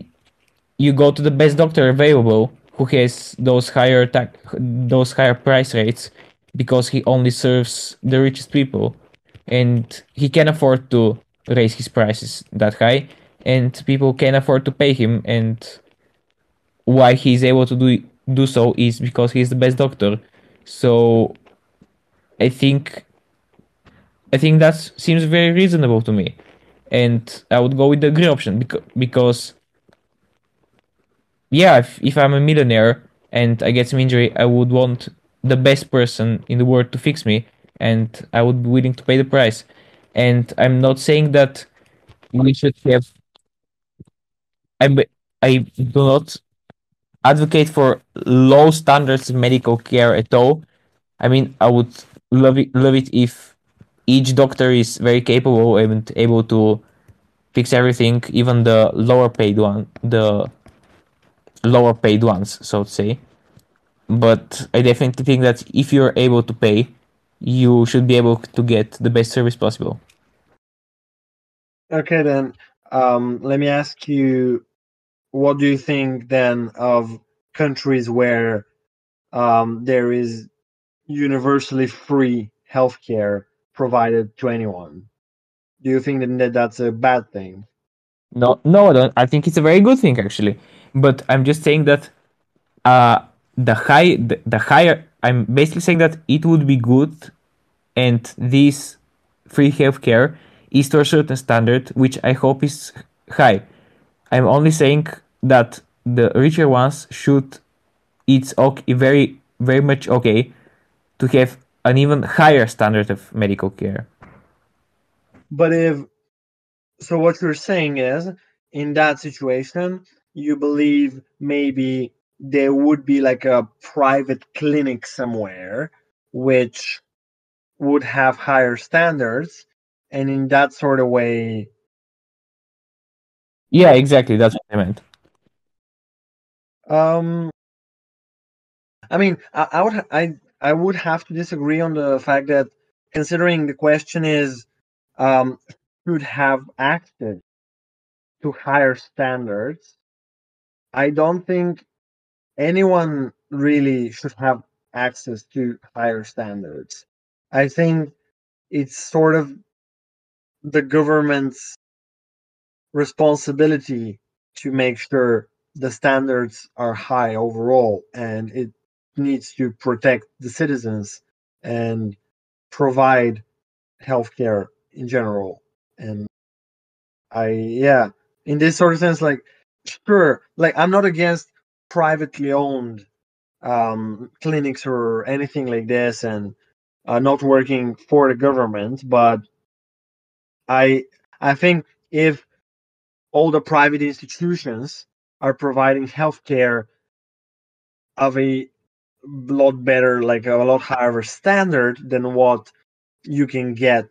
you go to the best doctor available who has those higher ta- those higher price rates because he only serves the richest people and he can afford to raise his prices that high and people can afford to pay him and why he's able to do do so is because he's the best doctor. So I think I think that seems very reasonable to me, and I would go with the green option because because yeah, if, if I'm a millionaire and I get some injury, I would want the best person in the world to fix me, and I would be willing to pay the price. And I'm not saying that we should have. I'm, I do not advocate for low standards of medical care at all. I mean, I would love it, love it if each doctor is very capable and able to fix everything, even the lower paid one, the lower paid ones, so to say. But I definitely think that if you're able to pay, you should be able to get the best service possible.
Okay, then um, let me ask you what do you think then of countries where um, there is universally free healthcare provided to anyone? Do you think that that's a bad thing?
No, no, I don't. I think it's a very good thing actually. But I'm just saying that uh, the high, the, the higher. I'm basically saying that it would be good, and this free healthcare is to a certain standard, which I hope is high. I'm only saying that the richer ones should. It's okay, very very much okay to have an even higher standard of medical care.
But if so, what you're saying is in that situation, you believe maybe there would be like a private clinic somewhere which would have higher standards and in that sort of way
yeah exactly. That's what i meant.
Um i mean i, I would i i would have to disagree on the fact that considering the question is um should have access to higher standards i don't think anyone really should have access to higher standards. I think it's sort of the government's responsibility to make sure the standards are high overall and it needs to protect the citizens and provide healthcare in general. And i yeah in this sort of sense like sure like i'm not against privately owned um clinics or anything like this and uh, not working for the government but I I think if all the private institutions are providing healthcare of a lot better, like a lot higher standard than what you can get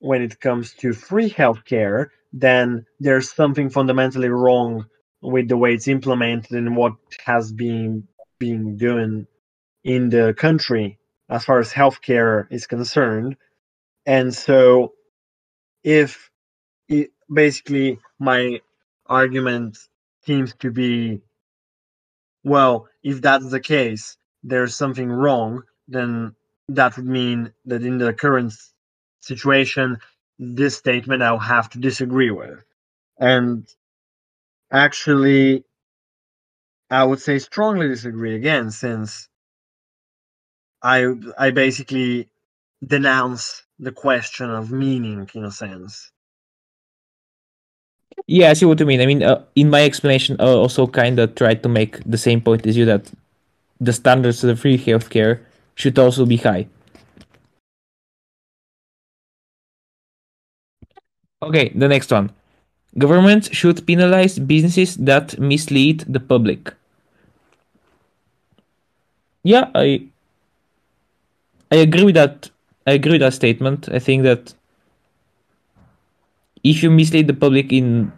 when it comes to free healthcare, then there's something fundamentally wrong with the way it's implemented and what has been being done in the country as far as healthcare is concerned. And so if it, basically my argument seems to be well if that's the case there's something wrong then that would mean that in the current situation this statement i'll have to disagree with and actually i would say strongly disagree again since i i basically denounce the question of meaning in a sense.
Yeah, I see what you mean. I mean, uh, in my explanation, I also kind of tried to make the same point as you that the standards of the free healthcare should also be high. Okay, the next one. Governments should penalize businesses that mislead the public. Yeah, I I agree with that I agree with that statement. I think that if you mislead the public in,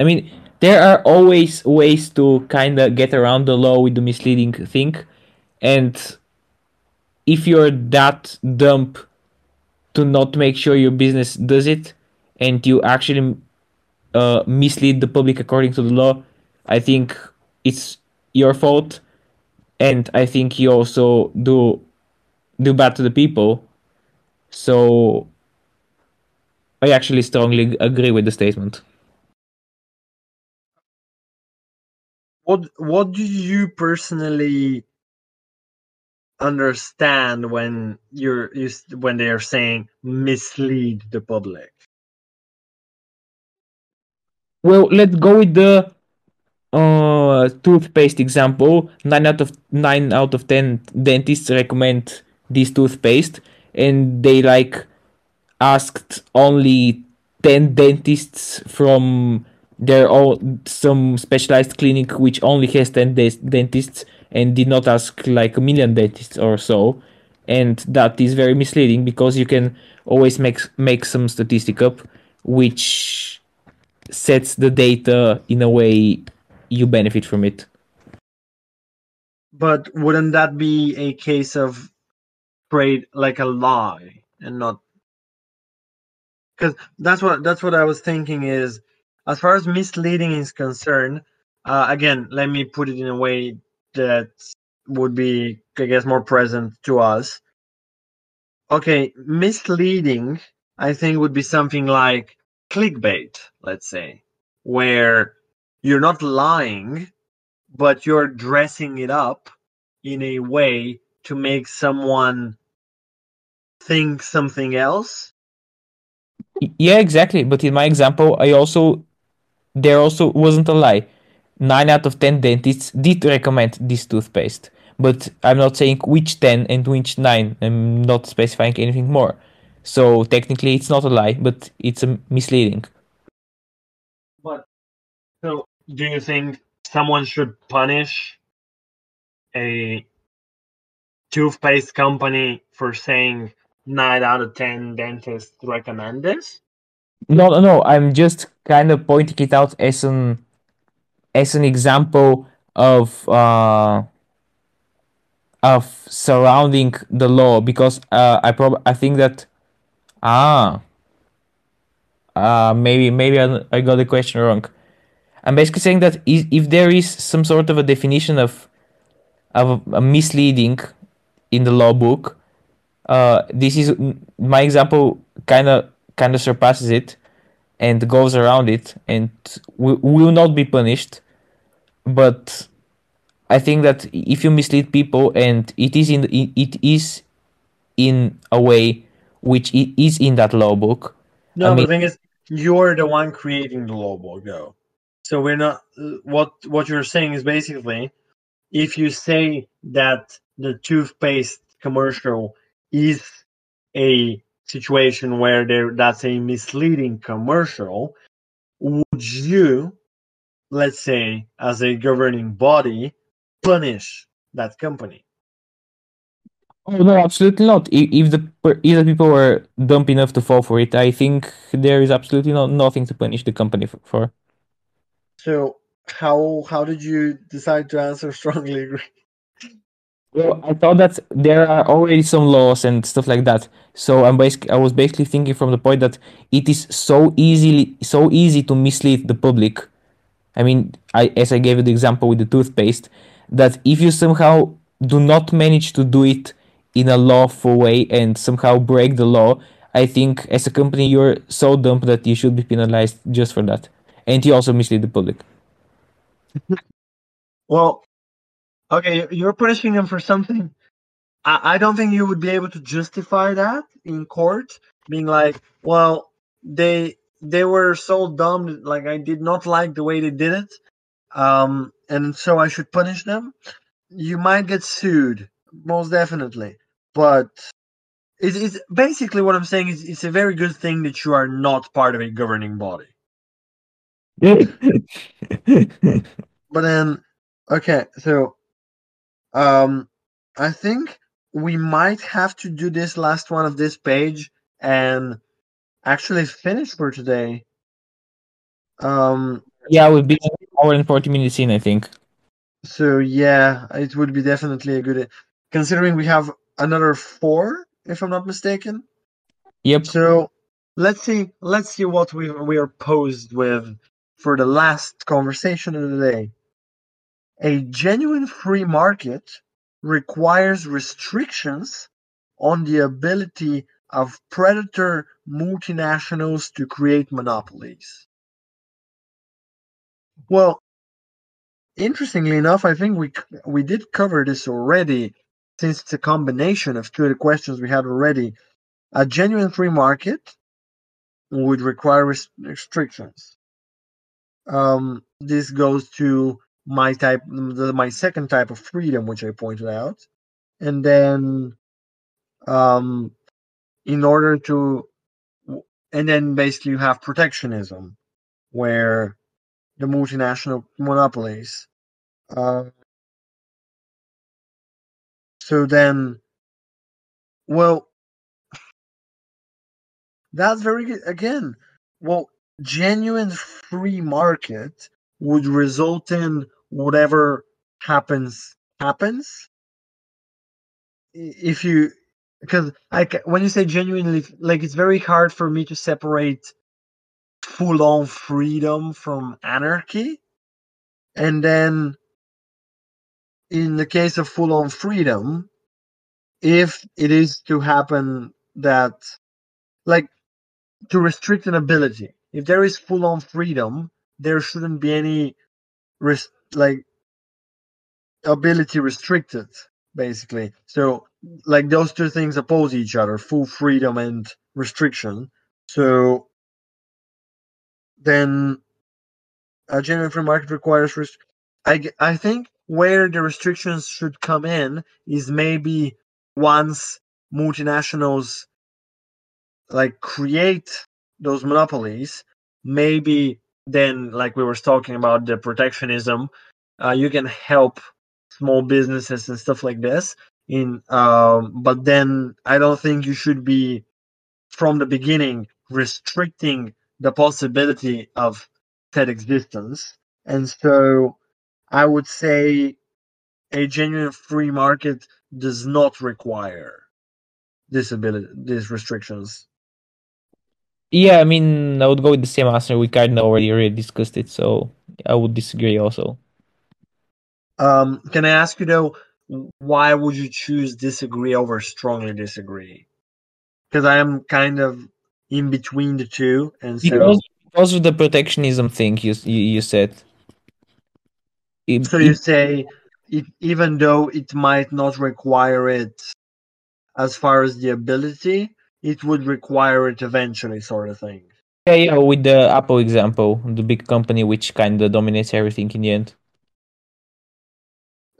I mean, there are always ways to kind of get around the law with the misleading thing, and if you're that dumb to not make sure your business does it, and you actually uh, mislead the public according to the law, I think it's your fault, and I think you also do do bad to the people so I actually strongly agree with the statement.
What what do you personally understand when you're you, when they are saying mislead the public?
Well, let's go with the uh, toothpaste example, nine out of nine out of ten dentists recommend this toothpaste, and they like asked only ten dentists from their own some specialized clinic which only has ten dentists and did not ask like a million dentists or so, and that is very misleading because you can always make make some statistic up which sets the data in a way you benefit from it.
But wouldn't that be a case of trade like a lie and not because that's what that's what I was thinking is as far as misleading is concerned. Uh, again, let me put it in a way that would be, I guess, more present to us. Okay, misleading, I think, would be something like clickbait, let's say, where you're not lying, but you're dressing it up in a way to make someone think something else.
Yeah, exactly. But in my example, I also there also wasn't a lie. Nine out of ten dentists did recommend this toothpaste, but I'm not saying which ten and which nine. I'm not specifying anything more. So technically, it's not a lie, but it's a misleading.
So, do you think someone should punish a toothpaste company for saying nine out of ten dentists recommend this?
No, no, no. I'm just kind of pointing it out as an as an example of uh, of surrounding the law because uh, I prob I think that ah uh, maybe maybe I, I got the question wrong. I'm basically saying that if there is some sort of a definition of of a misleading in the law book, uh, this is my example. Kind of kind of surpasses it and goes around it and will not be punished. But I think that if you mislead people and it is in it is in a way which is in that law book.
No, I mean, the thing is, you're the one creating the law book, though. So we're not. What what you're saying is basically, if you say that the toothpaste commercial is a situation where there that's a misleading commercial, would you, let's say, as a governing body, punish that company?
Oh no, absolutely not. If the if the people were dumb enough to fall for it, I think there is absolutely no, nothing to punish the company for.
So how how did you decide to answer *laughs* strongly agree?
Well, I thought that there are already some laws and stuff like that. So I'm basically I was basically thinking from the point that it is so easily so easy to mislead the public. I mean, I as I gave you the example with the toothpaste, that if you somehow do not manage to do it in a lawful way and somehow break the law, I think as a company you're so dumb that you should be penalized just for that. And he also mislead the public. *laughs*
well, okay, you're punishing them for something. I, I don't think you would be able to justify that in court, being like, well, they they were so dumb, like I did not like the way they did it, um, and so I should punish them. You might get sued, most definitely, but it's, it's basically what I'm saying is it's a very good thing that you are not part of a governing body. But then, okay, so um, I think we might have to do this last one of this page and actually finish for today. Um,
yeah, we've been an hour and 40 minutes in, I think.
So, yeah, it would be definitely a good. Considering we have another four, if I'm not mistaken.
Yep.
So, let's see. Let's see what we we are posed with for the last conversation of the day. A genuine free market requires restrictions on the ability of predator multinationals to create monopolies. Well, interestingly enough, I think we we did cover this already, since it's a combination of two of the questions we had already. A genuine free market would require restrictions. Um, this goes to my type, my second type of freedom, which I pointed out, and then, um, in order to, and then basically you have protectionism, where the multinational monopolies. Uh, so then, well, *sighs* that's very good. Again, well, genuine free market would result in whatever happens happens. If you, because like when you say genuinely, like it's very hard for me to separate full on freedom from anarchy. And then in the case of full on freedom, if it is to happen that, like, to restrict an ability, if there is full on freedom, there shouldn't be any, res- like, ability restricted, basically. So, like, those two things oppose each other full freedom and restriction. So, then a genuine free market requires I, I think where the restrictions should come in is maybe once multinationals like create those monopolies maybe then like we were talking about the protectionism uh, you can help small businesses and stuff like this in um, but then i don't think you should be from the beginning restricting the possibility of that existence. And so I would say a genuine free market does not require this ability, these restrictions.
Yeah, I mean, I would go with the same answer. We kind of already already discussed it, so I would disagree also.
Um, can I ask you though, why would you choose disagree over strongly disagree? Because I am kind of in between the two, and so
Because, because of the protectionism thing you you, you said. It-
so you
it-
say it, even though it might not require it as far as the ability, it would require it eventually, sort of thing.
yeah, yeah, with the Apple example, the big company which kind of dominates everything in the end.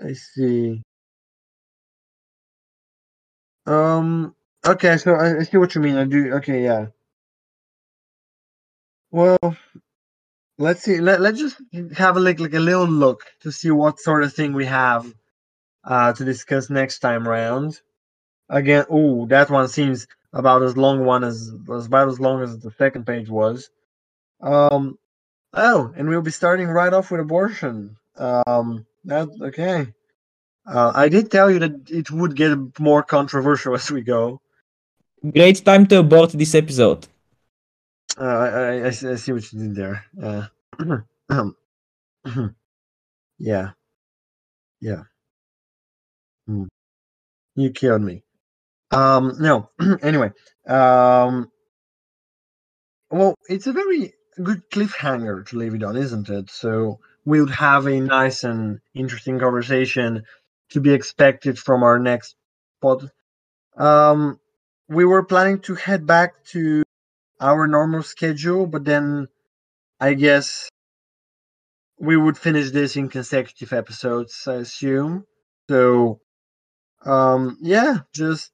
I see. Um. Okay, so I, I see what you mean. I do. Okay, yeah. Well, let's see. Let Let's just have a like like a little look to see what sort of thing we have uh to discuss next time round. Again, oh, that one seems about as long one as about as long as the second page was. Um. Oh, and we'll be starting right off with abortion. Um. That okay. Uh, I did tell you that it would get more controversial as we go.
Great time to abort this episode.
Uh, I, I, I see what you did there. Uh, *clears throat* yeah, yeah. Hmm. You killed me. Um, no. *clears throat* anyway, um, well, it's a very good cliffhanger to leave it on, isn't it? So we would have a nice and interesting conversation to be expected from our next pod. Um, we were planning to head back to our normal schedule, but then I guess we would finish this in consecutive episodes, I assume. So, um, yeah, just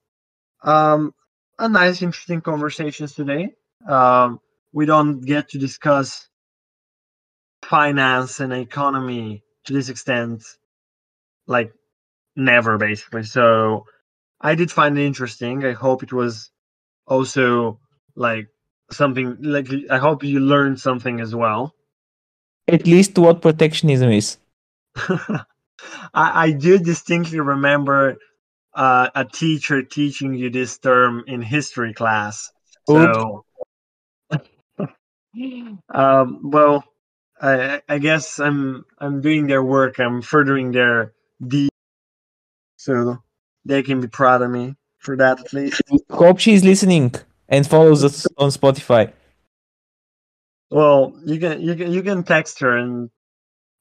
um, a nice, interesting conversations today. Um, we don't get to discuss finance and economy to this extent, like never, basically. So, I did find it interesting. I hope it was also like something like I hope you learned something as well.
At least what protectionism is. *laughs*
I, I do distinctly remember uh, a teacher teaching you this term in history class. So, *laughs* um, well, I, I guess I'm I'm doing their work. I'm furthering their deed, so they can be proud of me for that at least.
Hope she's listening and follows us on Spotify.
Well, you can you can you can text her and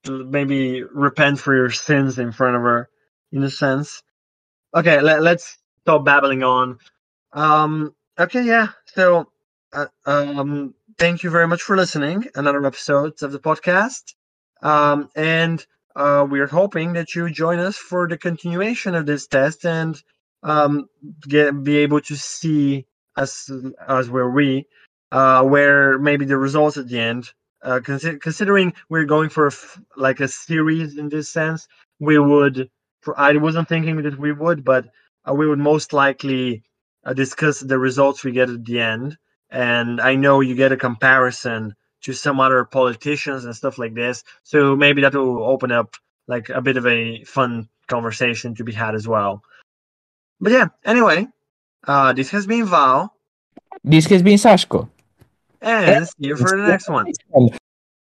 maybe repent for your sins in front of her, in a sense. Okay, let, let's stop babbling on. Um, okay, yeah. So, uh, um, thank you very much for listening. Another episode of the podcast. Um, and uh, we're hoping that you join us for the continuation of this test and um, get, be able to see us as where we, uh, where maybe the results at the end. Uh, consi- considering we're going for a f- like a series in this sense, we would. I wasn't thinking that we would, but uh, we would most likely uh, discuss the results we get at the end. And I know you get a comparison to some other politicians and stuff like this. So maybe that will open up like a bit of a fun conversation to be had as well. But yeah, anyway, uh, this has been Val,
This has been Sashko.
and see you for the next one.
one.